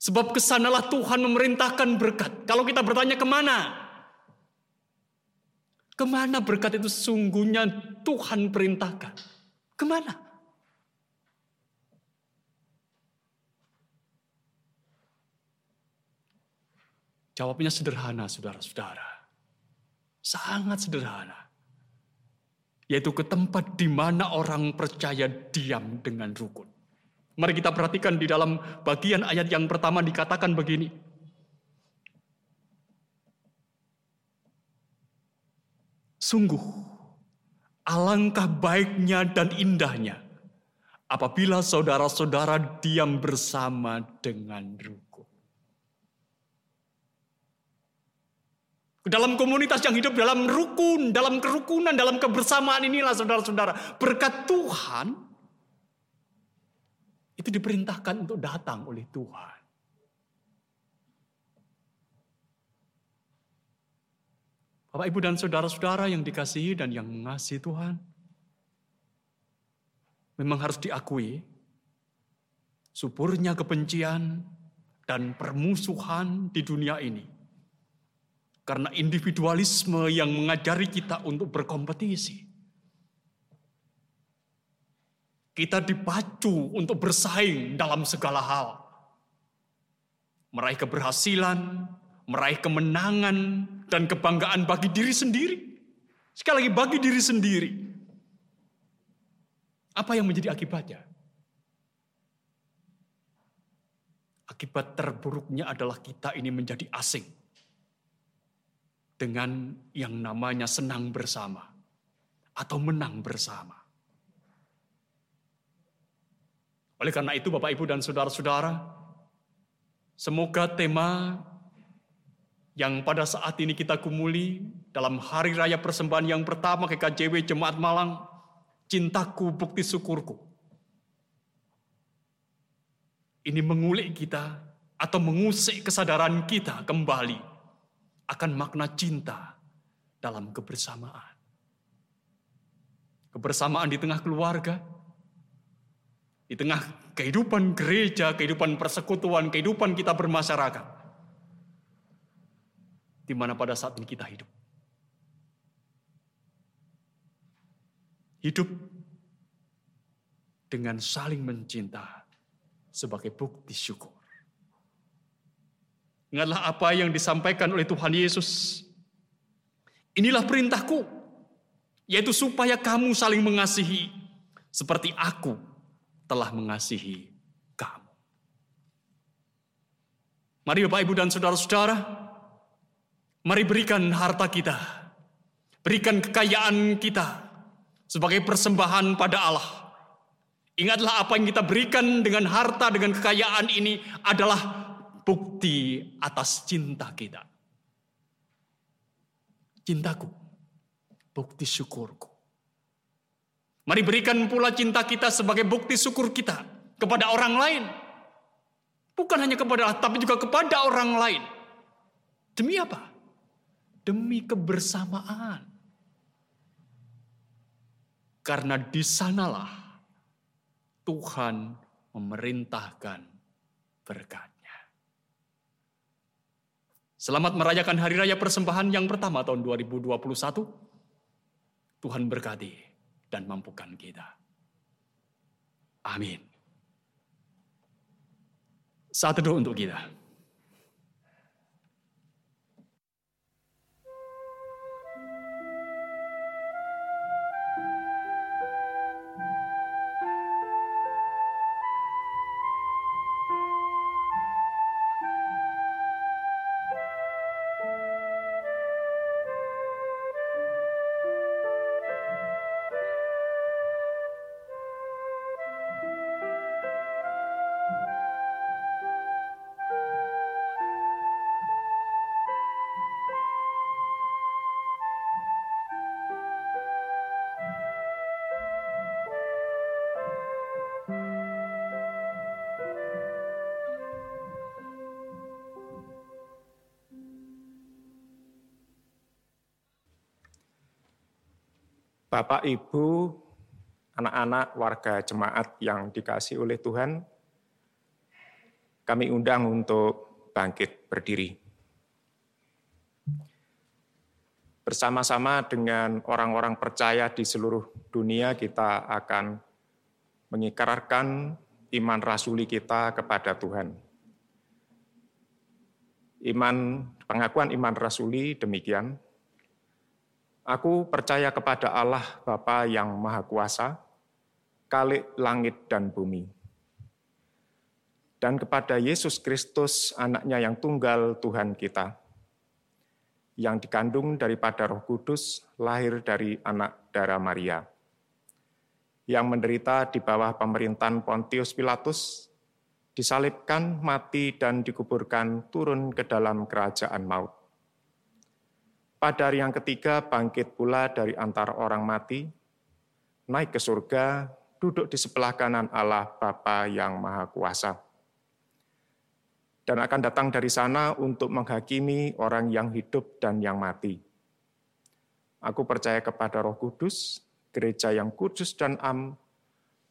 Sebab ke sanalah Tuhan memerintahkan berkat. Kalau kita bertanya ke mana? Ke mana berkat itu sungguhnya Tuhan perintahkan? Ke mana? Jawabnya sederhana, saudara-saudara. Sangat sederhana. Yaitu ke tempat di mana orang percaya diam dengan rukun. Mari kita perhatikan di dalam bagian ayat yang pertama dikatakan begini. Sungguh, alangkah baiknya dan indahnya apabila saudara-saudara diam bersama dengan rukun. Dalam komunitas yang hidup dalam rukun, dalam kerukunan, dalam kebersamaan inilah saudara-saudara. Berkat Tuhan itu diperintahkan untuk datang oleh Tuhan. Bapak, Ibu, dan saudara-saudara yang dikasihi dan yang mengasihi Tuhan, memang harus diakui, suburnya kebencian dan permusuhan di dunia ini. Karena individualisme yang mengajari kita untuk berkompetisi. Kita dipacu untuk bersaing dalam segala hal. Meraih keberhasilan, meraih kemenangan dan kebanggaan bagi diri sendiri. Sekali lagi bagi diri sendiri. Apa yang menjadi akibatnya? Akibat terburuknya adalah kita ini menjadi asing dengan yang namanya senang bersama atau menang bersama. Oleh karena itu Bapak Ibu dan Saudara-saudara, semoga tema yang pada saat ini kita kumuli dalam hari raya persembahan yang pertama KKJW Jemaat Malang, cintaku bukti syukurku. Ini mengulik kita atau mengusik kesadaran kita kembali akan makna cinta dalam kebersamaan. Kebersamaan di tengah keluarga, di tengah kehidupan gereja, kehidupan persekutuan, kehidupan kita bermasyarakat di mana pada saat ini kita hidup. Hidup dengan saling mencinta sebagai bukti syukur. Ingatlah apa yang disampaikan oleh Tuhan Yesus. Inilah perintahku, yaitu supaya kamu saling mengasihi seperti aku telah mengasihi kamu. Mari Bapak Ibu dan Saudara-saudara, Mari berikan harta kita, berikan kekayaan kita sebagai persembahan pada Allah. Ingatlah apa yang kita berikan dengan harta, dengan kekayaan ini adalah bukti atas cinta kita. Cintaku, bukti syukurku. Mari berikan pula cinta kita sebagai bukti syukur kita kepada orang lain. Bukan hanya kepada Allah, tapi juga kepada orang lain. Demi apa? demi kebersamaan. Karena di sanalah Tuhan memerintahkan berkatnya. Selamat merayakan Hari Raya Persembahan yang pertama tahun 2021. Tuhan berkati dan mampukan kita. Amin. Saat teduh untuk kita. Bapak, Ibu, anak-anak warga jemaat yang dikasih oleh Tuhan, kami undang untuk bangkit berdiri. Bersama-sama dengan orang-orang percaya di seluruh dunia, kita akan mengikrarkan iman rasuli kita kepada Tuhan. Iman pengakuan iman rasuli demikian. Aku percaya kepada Allah Bapa yang Maha Kuasa, Kalik langit dan bumi. Dan kepada Yesus Kristus, anaknya yang tunggal Tuhan kita, yang dikandung daripada roh kudus, lahir dari anak darah Maria, yang menderita di bawah pemerintahan Pontius Pilatus, disalibkan, mati, dan dikuburkan turun ke dalam kerajaan maut pada hari yang ketiga bangkit pula dari antara orang mati, naik ke surga, duduk di sebelah kanan Allah Bapa yang Maha Kuasa. Dan akan datang dari sana untuk menghakimi orang yang hidup dan yang mati. Aku percaya kepada Roh Kudus, gereja yang kudus dan am,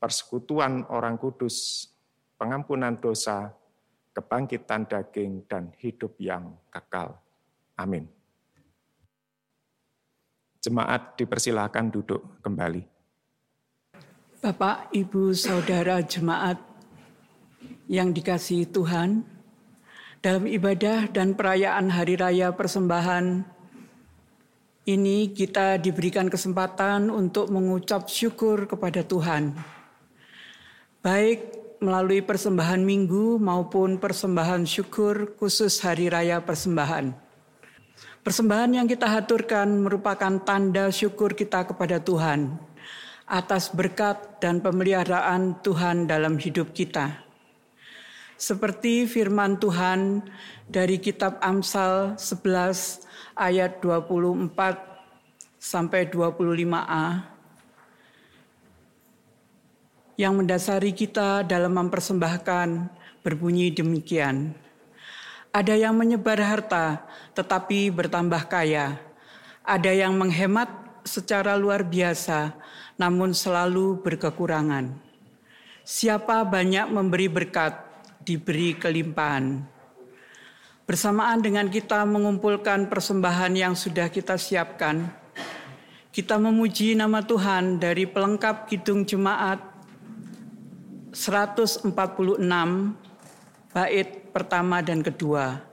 persekutuan orang kudus, pengampunan dosa, kebangkitan daging, dan hidup yang kekal. Amin. Jemaat dipersilahkan duduk kembali. Bapak, Ibu, Saudara jemaat yang dikasihi Tuhan, dalam ibadah dan perayaan Hari Raya Persembahan ini kita diberikan kesempatan untuk mengucap syukur kepada Tuhan. Baik melalui persembahan minggu maupun persembahan syukur khusus Hari Raya Persembahan. Persembahan yang kita haturkan merupakan tanda syukur kita kepada Tuhan atas berkat dan pemeliharaan Tuhan dalam hidup kita. Seperti firman Tuhan dari kitab Amsal 11 ayat 24 sampai 25a yang mendasari kita dalam mempersembahkan berbunyi demikian. Ada yang menyebar harta tetapi bertambah kaya. Ada yang menghemat secara luar biasa namun selalu berkekurangan. Siapa banyak memberi berkat, diberi kelimpahan. Bersamaan dengan kita mengumpulkan persembahan yang sudah kita siapkan, kita memuji nama Tuhan dari pelengkap Kidung Jemaat 146 bait pertama dan kedua.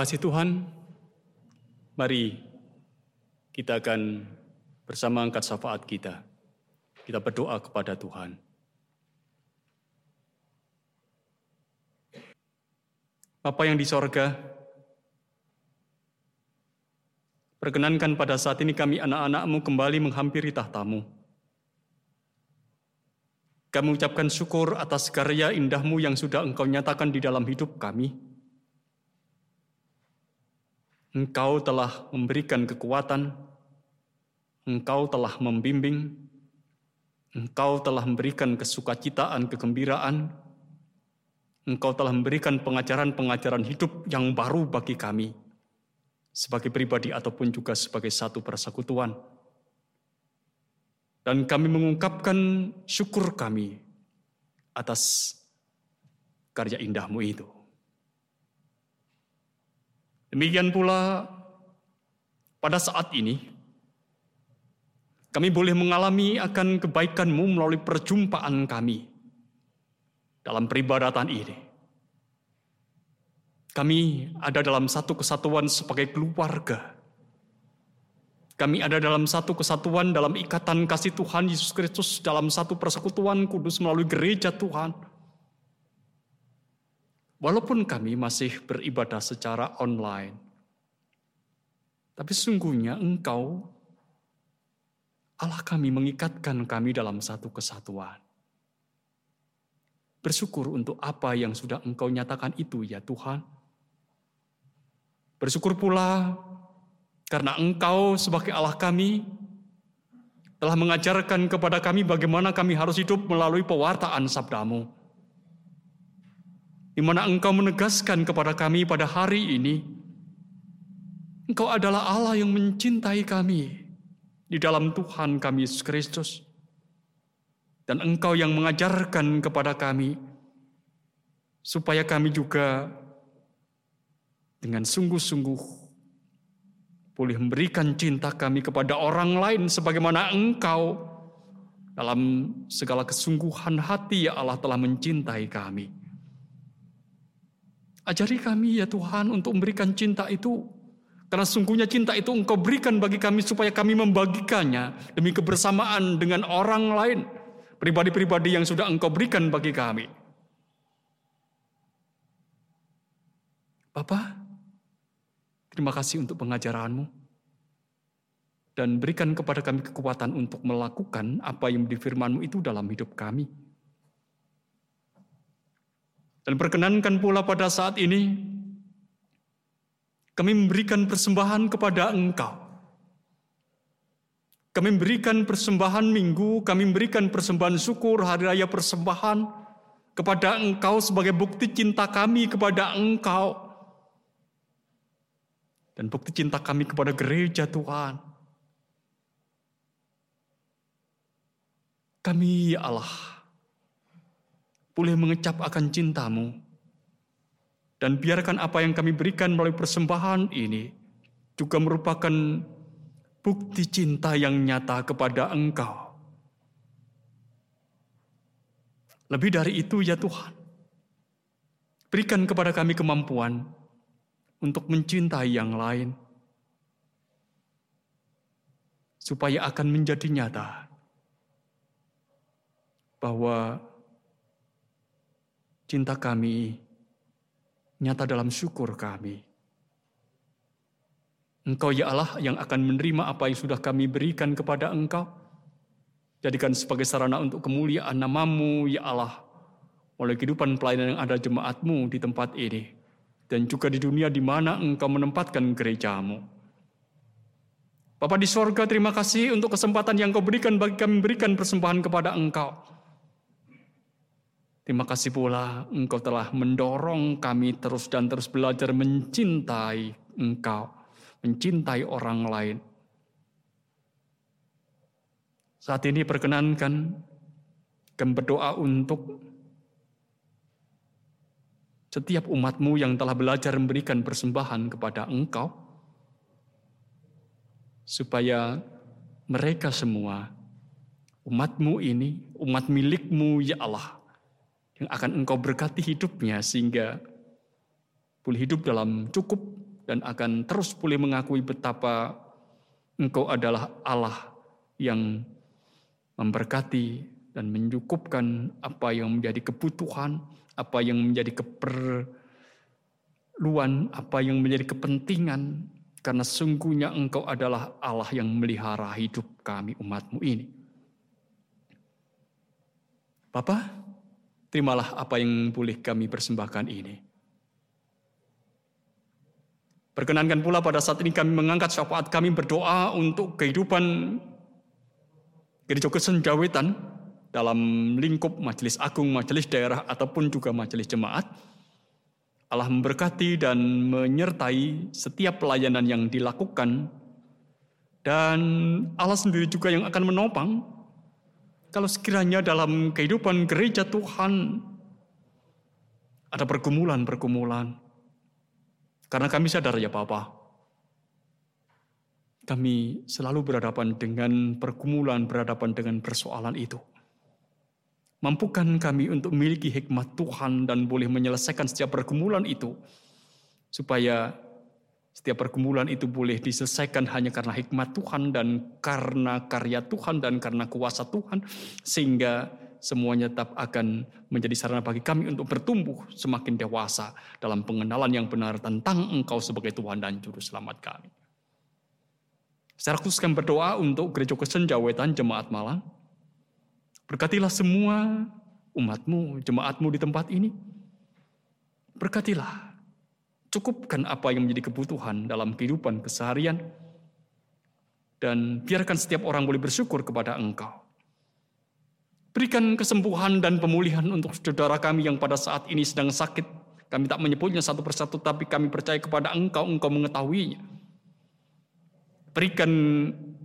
Kekasih Tuhan, mari kita akan bersama angkat syafaat kita. Kita berdoa kepada Tuhan. Bapa yang di sorga, perkenankan pada saat ini kami anak-anakmu kembali menghampiri tahtamu. Kami mengucapkan syukur atas karya indahmu yang sudah engkau nyatakan di dalam hidup kami. Engkau telah memberikan kekuatan, engkau telah membimbing, engkau telah memberikan kesukacitaan, kegembiraan, engkau telah memberikan pengajaran-pengajaran hidup yang baru bagi kami, sebagai pribadi ataupun juga sebagai satu persekutuan. Dan kami mengungkapkan syukur kami atas karya indahmu itu. Demikian pula pada saat ini, kami boleh mengalami akan kebaikanmu melalui perjumpaan kami dalam peribadatan ini. Kami ada dalam satu kesatuan sebagai keluarga kami ada dalam satu kesatuan dalam ikatan kasih Tuhan Yesus Kristus dalam satu persekutuan kudus melalui gereja Tuhan. Walaupun kami masih beribadah secara online, tapi sungguhnya Engkau, Allah kami mengikatkan kami dalam satu kesatuan. Bersyukur untuk apa yang sudah Engkau nyatakan itu ya Tuhan. Bersyukur pula karena engkau sebagai Allah kami telah mengajarkan kepada kami bagaimana kami harus hidup melalui pewartaan sabdamu. Di mana engkau menegaskan kepada kami pada hari ini, engkau adalah Allah yang mencintai kami di dalam Tuhan kami Yesus Kristus. Dan engkau yang mengajarkan kepada kami, supaya kami juga dengan sungguh-sungguh boleh memberikan cinta kami kepada orang lain sebagaimana Engkau dalam segala kesungguhan hati ya Allah telah mencintai kami. Ajari kami ya Tuhan untuk memberikan cinta itu karena sungguhnya cinta itu Engkau berikan bagi kami supaya kami membagikannya demi kebersamaan dengan orang lain, pribadi-pribadi yang sudah Engkau berikan bagi kami. Bapak, Terima kasih untuk pengajaranmu. Dan berikan kepada kami kekuatan untuk melakukan apa yang di firmanmu itu dalam hidup kami. Dan perkenankan pula pada saat ini, kami memberikan persembahan kepada Engkau. Kami memberikan persembahan minggu, kami memberikan persembahan syukur, hari raya persembahan kepada Engkau sebagai bukti cinta kami kepada Engkau dan bukti cinta kami kepada gereja Tuhan. Kami ya Allah boleh mengecap akan cintamu dan biarkan apa yang kami berikan melalui persembahan ini juga merupakan bukti cinta yang nyata kepada Engkau. Lebih dari itu ya Tuhan, berikan kepada kami kemampuan untuk mencintai yang lain, supaya akan menjadi nyata bahwa cinta kami nyata dalam syukur kami. Engkau ya Allah yang akan menerima apa yang sudah kami berikan kepada Engkau. Jadikan sebagai sarana untuk kemuliaan namamu ya Allah. Oleh kehidupan pelayanan yang ada jemaatmu di tempat ini dan juga di dunia di mana engkau menempatkan gerejamu. Bapa di sorga, terima kasih untuk kesempatan yang kau berikan bagi kami memberikan persembahan kepada engkau. Terima kasih pula engkau telah mendorong kami terus dan terus belajar mencintai engkau, mencintai orang lain. Saat ini perkenankan kami berdoa untuk setiap umatmu yang telah belajar memberikan persembahan kepada engkau, supaya mereka semua, umatmu ini, umat milikmu ya Allah, yang akan engkau berkati hidupnya sehingga boleh hidup dalam cukup dan akan terus boleh mengakui betapa engkau adalah Allah yang memberkati dan mencukupkan apa yang menjadi kebutuhan, apa yang menjadi keperluan, apa yang menjadi kepentingan, karena sungguhnya engkau adalah Allah yang melihara hidup kami umatmu ini. Bapa, terimalah apa yang boleh kami persembahkan ini. Perkenankan pula pada saat ini kami mengangkat syafaat kami berdoa untuk kehidupan gereja kesenjawetan dalam lingkup majelis agung, majelis daerah, ataupun juga majelis jemaat. Allah memberkati dan menyertai setiap pelayanan yang dilakukan dan Allah sendiri juga yang akan menopang kalau sekiranya dalam kehidupan gereja Tuhan ada pergumulan-pergumulan. Karena kami sadar ya Bapak, kami selalu berhadapan dengan pergumulan, berhadapan dengan persoalan itu. Mampukan kami untuk memiliki hikmat Tuhan dan boleh menyelesaikan setiap pergumulan itu, supaya setiap pergumulan itu boleh diselesaikan hanya karena hikmat Tuhan dan karena karya Tuhan dan karena kuasa Tuhan, sehingga semuanya tetap akan menjadi sarana bagi kami untuk bertumbuh semakin dewasa dalam pengenalan yang benar tentang Engkau sebagai Tuhan dan Juru Selamat kami. Secara khusus kami berdoa untuk Gereja Kesenjawetan Jemaat Malang, Berkatilah semua umatmu, jemaatmu di tempat ini. Berkatilah, cukupkan apa yang menjadi kebutuhan dalam kehidupan keseharian. Dan biarkan setiap orang boleh bersyukur kepada engkau. Berikan kesembuhan dan pemulihan untuk saudara kami yang pada saat ini sedang sakit. Kami tak menyebutnya satu persatu, tapi kami percaya kepada engkau, engkau mengetahuinya. Berikan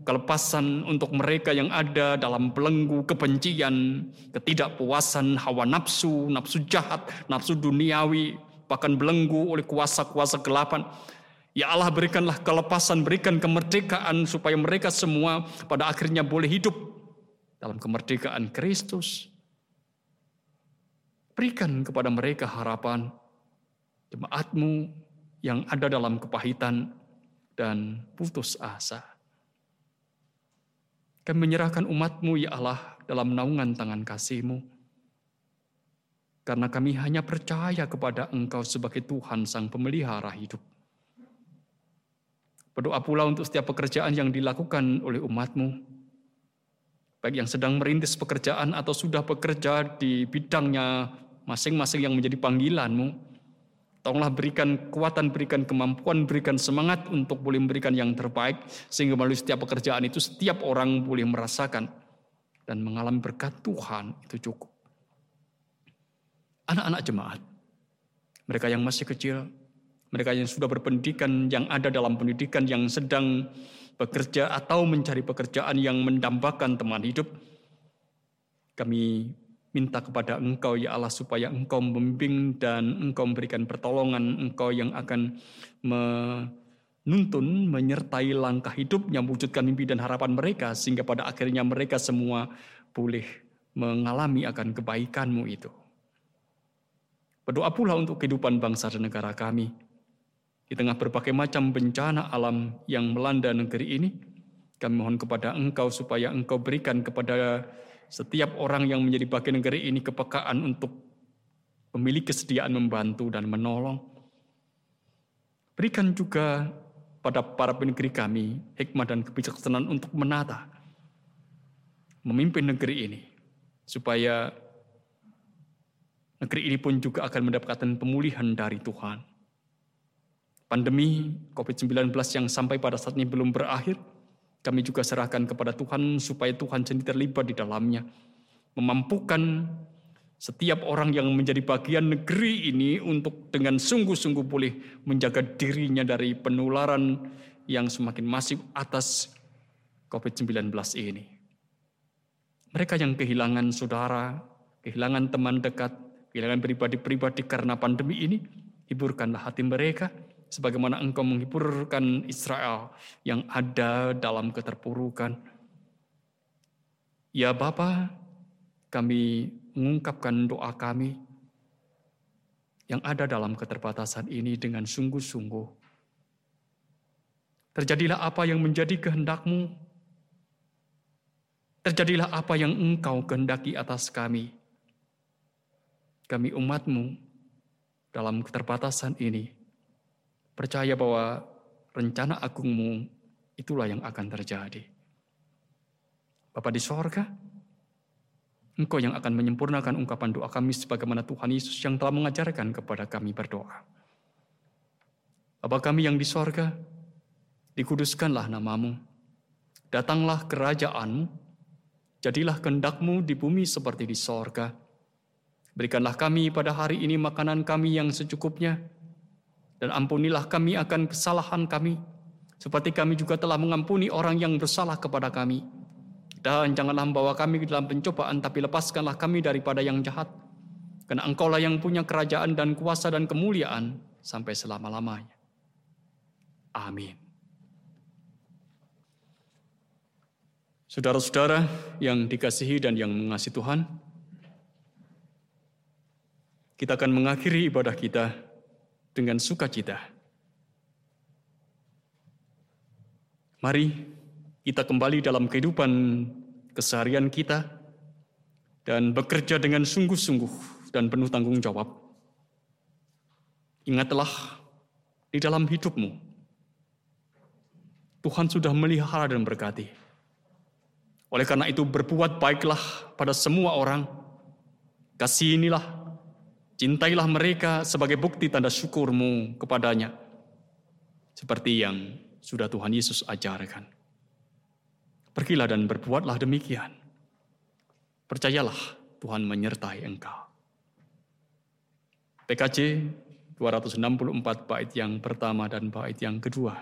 kelepasan untuk mereka yang ada dalam belenggu kebencian, ketidakpuasan, hawa nafsu, nafsu jahat, nafsu duniawi, bahkan belenggu oleh kuasa-kuasa gelapan. Ya Allah berikanlah kelepasan, berikan kemerdekaan supaya mereka semua pada akhirnya boleh hidup dalam kemerdekaan Kristus. Berikan kepada mereka harapan jemaatmu yang ada dalam kepahitan dan putus asa. Kami menyerahkan umatmu ya Allah dalam naungan tangan kasihmu. Karena kami hanya percaya kepada Engkau sebagai Tuhan Sang Pemelihara hidup. Berdoa pula untuk setiap pekerjaan yang dilakukan oleh umatmu. Baik yang sedang merintis pekerjaan atau sudah bekerja di bidangnya masing-masing yang menjadi panggilanmu. Tolonglah berikan kekuatan, berikan kemampuan, berikan semangat untuk boleh memberikan yang terbaik. Sehingga melalui setiap pekerjaan itu setiap orang boleh merasakan dan mengalami berkat Tuhan itu cukup. Anak-anak jemaat, mereka yang masih kecil, mereka yang sudah berpendidikan, yang ada dalam pendidikan, yang sedang bekerja atau mencari pekerjaan yang mendambakan teman hidup, kami minta kepada Engkau ya Allah supaya Engkau membimbing dan Engkau memberikan pertolongan Engkau yang akan menuntun, menyertai langkah hidupnya, mewujudkan mimpi dan harapan mereka sehingga pada akhirnya mereka semua boleh mengalami akan kebaikanmu itu. Berdoa pula untuk kehidupan bangsa dan negara kami. Di tengah berbagai macam bencana alam yang melanda negeri ini, kami mohon kepada Engkau supaya Engkau berikan kepada setiap orang yang menjadi bagian negeri ini kepekaan untuk memiliki kesediaan membantu dan menolong. Berikan juga pada para penegeri kami hikmah dan kebijaksanaan untuk menata, memimpin negeri ini, supaya negeri ini pun juga akan mendapatkan pemulihan dari Tuhan. Pandemi COVID-19 yang sampai pada saat ini belum berakhir, kami juga serahkan kepada Tuhan supaya Tuhan sendiri terlibat di dalamnya. Memampukan setiap orang yang menjadi bagian negeri ini untuk dengan sungguh-sungguh boleh menjaga dirinya dari penularan yang semakin masif atas COVID-19 ini. Mereka yang kehilangan saudara, kehilangan teman dekat, kehilangan pribadi-pribadi karena pandemi ini, hiburkanlah hati mereka, sebagaimana engkau menghiburkan Israel yang ada dalam keterpurukan. Ya Bapa, kami mengungkapkan doa kami yang ada dalam keterbatasan ini dengan sungguh-sungguh. Terjadilah apa yang menjadi kehendakmu. Terjadilah apa yang engkau kehendaki atas kami. Kami umatmu dalam keterbatasan ini Percaya bahwa rencana agungmu itulah yang akan terjadi. Bapak di sorga, Engkau yang akan menyempurnakan ungkapan doa kami sebagaimana Tuhan Yesus yang telah mengajarkan kepada kami berdoa. Bapa kami yang di sorga, dikuduskanlah namamu. Datanglah kerajaanmu, jadilah kehendakmu di bumi seperti di sorga. Berikanlah kami pada hari ini makanan kami yang secukupnya, dan ampunilah kami akan kesalahan kami, seperti kami juga telah mengampuni orang yang bersalah kepada kami dan janganlah membawa kami ke dalam pencobaan, tapi lepaskanlah kami daripada yang jahat. Karena engkaulah yang punya kerajaan dan kuasa dan kemuliaan sampai selama-lamanya. Amin. Saudara-saudara yang dikasihi dan yang mengasihi Tuhan, kita akan mengakhiri ibadah kita dengan sukacita. Mari kita kembali dalam kehidupan keseharian kita dan bekerja dengan sungguh-sungguh dan penuh tanggung jawab. Ingatlah di dalam hidupmu, Tuhan sudah melihara dan berkati. Oleh karena itu berbuat baiklah pada semua orang, kasihinilah, cintailah mereka sebagai bukti tanda syukurmu kepadanya, seperti yang sudah Tuhan Yesus ajarkan. Pergilah dan berbuatlah demikian. Percayalah Tuhan menyertai engkau. PKJ 264 bait yang pertama dan bait yang kedua.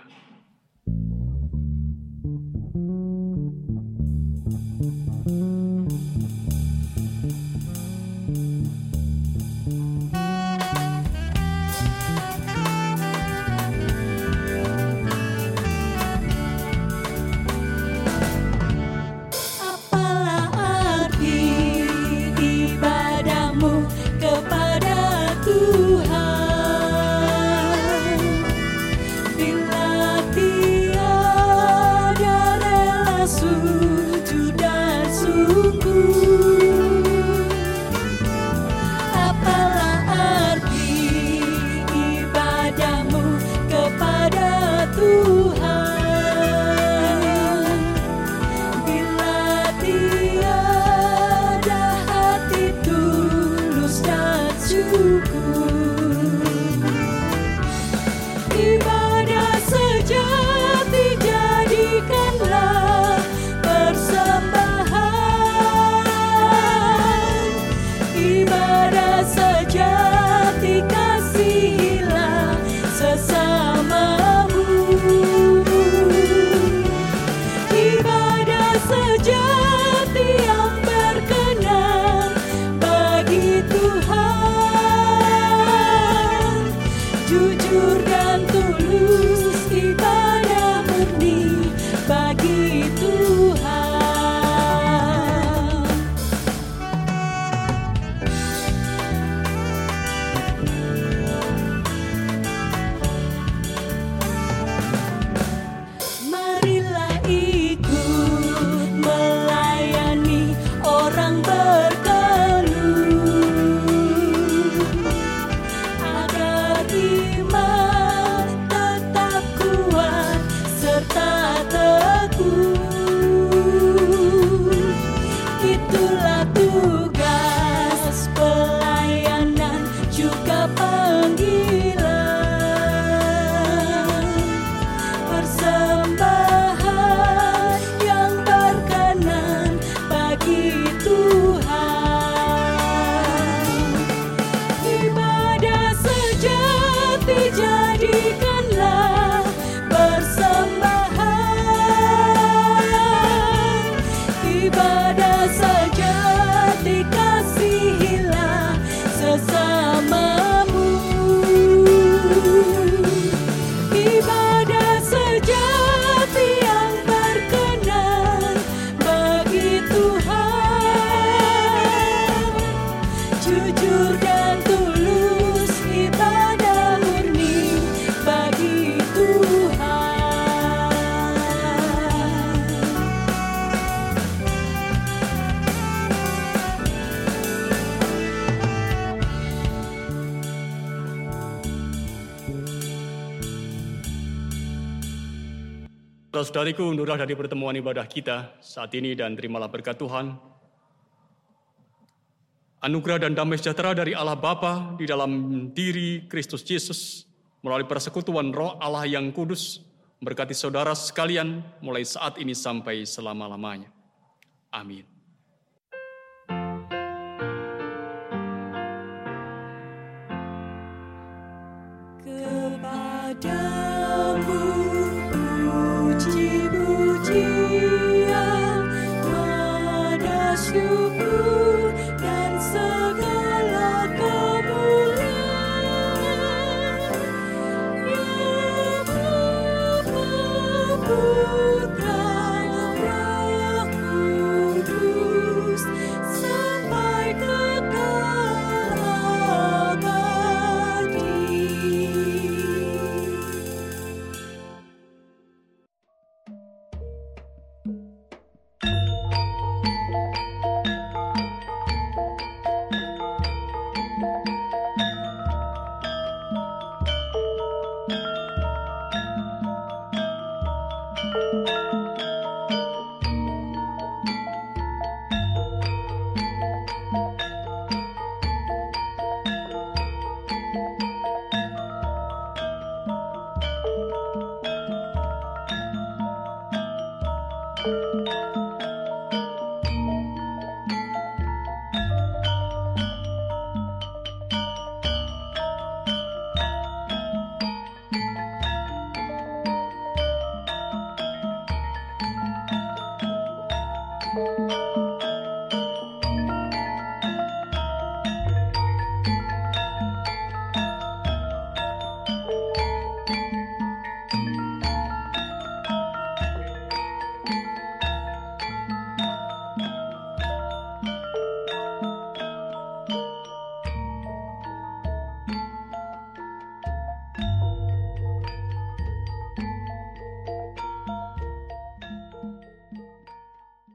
you. Saudara-saudariku, undurlah dari pertemuan ibadah kita saat ini dan terimalah berkat Tuhan. Anugerah dan damai sejahtera dari Allah Bapa di dalam diri Kristus Yesus melalui persekutuan roh Allah yang kudus berkati saudara sekalian mulai saat ini sampai selama-lamanya. Amin. Pada